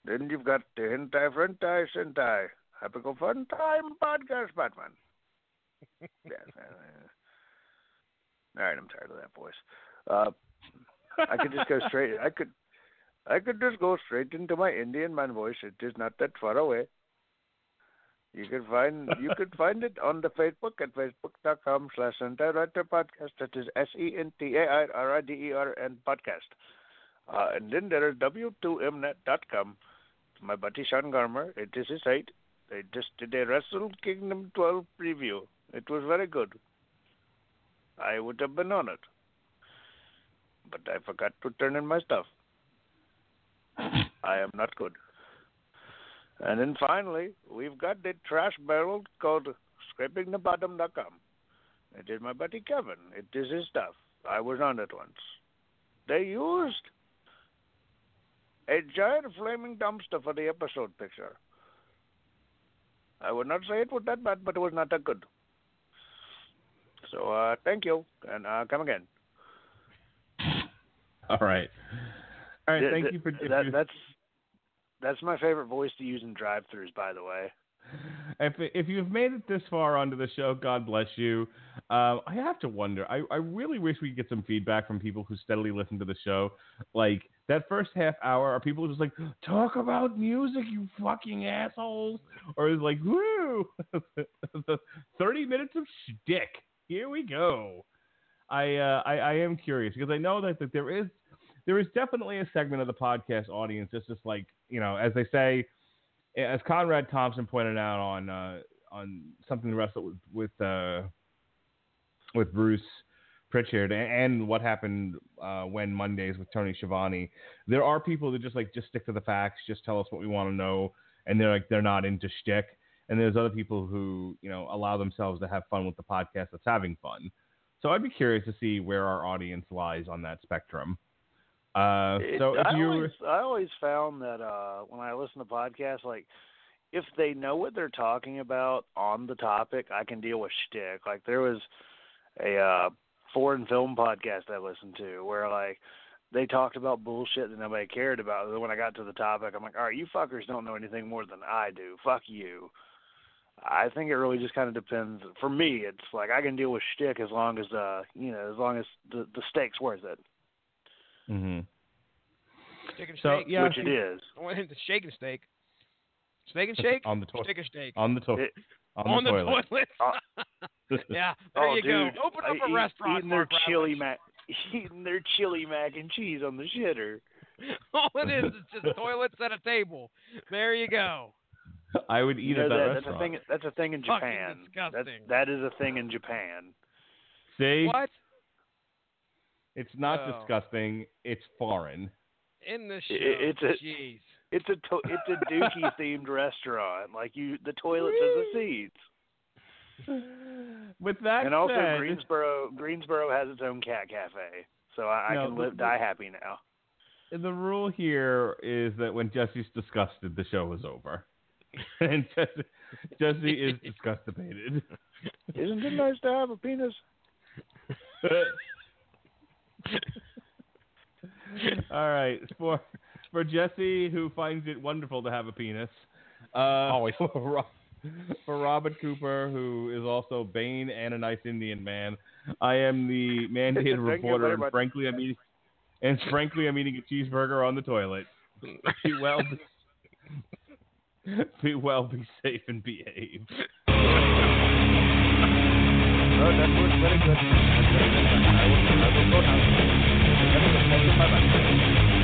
Then you've got the Hentai Frentai Sentai. Epical Fun Time Podcast Batman. yes. uh, All right, I'm tired of that voice. Uh, I could just go straight. I could, I could just go straight into my Indian man voice. It is not that far away. You can find you can find it on the Facebook at facebook.com slash Writer Podcast. That is S E N T A I R I D E R N podcast. Uh, and then there is W2Mnet.com. My buddy Sean Garmer. It is his site. They just did a Wrestle Kingdom 12 preview. It was very good. I would have been on it. But I forgot to turn in my stuff. I am not good. And then finally, we've got the trash barrel called scrapingthebottom.com. It is my buddy Kevin. It is his stuff. I was on it once. They used a giant flaming dumpster for the episode picture. I would not say it was that bad, but it was not that good. So uh, thank you, and uh, come again. All right. All right. Th- Thank th- you for that. That's that's my favorite voice to use in drive-throughs, by the way. If if you've made it this far onto the show, God bless you. Um, I have to wonder. I, I really wish we could get some feedback from people who steadily listen to the show. Like that first half hour, are people just like talk about music, you fucking assholes, or is like woo, thirty minutes of shtick. Here we go. I, uh, I I am curious because I know that, that there is there is definitely a segment of the podcast audience that's just like you know, as they say, as Conrad Thompson pointed out on uh, on Something to Wrestle with with uh, with Bruce Prichard and, and what happened uh, when Mondays with Tony Schiavone, there are people that just like just stick to the facts, just tell us what we want to know, and they're like they're not into shtick. And there's other people who you know allow themselves to have fun with the podcast that's having fun. So I'd be curious to see where our audience lies on that spectrum. Uh, It- so if I you always, I always found that uh, when I listen to podcasts, like if they know what they're talking about on the topic, I can deal with shtick. Like there was a uh, foreign film podcast I listened to where like they talked about bullshit that nobody cared about. And then when I got to the topic, I'm like, all right, you fuckers don't know anything more than I do. Fuck you. I think it really just kind of depends. For me, it's like I can deal with shtick as long as uh, you know, as long as the the stakes worth it, hmm Steak and So shake. yeah, which it is. I want him to shake and steak. Steak and shake. on the toilet, Steak and steak. on the toilet, It- on, On the the toilet. toilet. Uh, yeah, there oh, you dude, go. Open up I a restaurant. Eating their Mark chili mac, eating their chili mac and cheese on the shitter. All it is is just toilets at a table. There you go. I would eat You know at that, that, that's a thing. That's a thing in Fucking Japan. That's, disgusting. that is a thing in Japan. See, What? It's not Oh. disgusting. It's foreign. In the show. I- it's a- Jeez. It's a to, it's a dookie themed restaurant. Like you, the toilets are the seats. With that and also said, Greensboro, Greensboro has its own cat cafe, so I, I can live die happy now. the rule here is that when Jesse's disgusted, the show is over. and Jesse, Jesse is disgustipated. Isn't it nice to have a penis? All right, for for Jesse, who finds it wonderful to have a penis. Uh, Always. For, for Robert Cooper, who is also Bane and a nice Indian man, I am the mandated reporter, and frankly, I'm eating, and frankly, I'm eating a cheeseburger on the toilet. Be well, be, well, be safe, and behave. Oh, that was very good. That's very good. I will, I will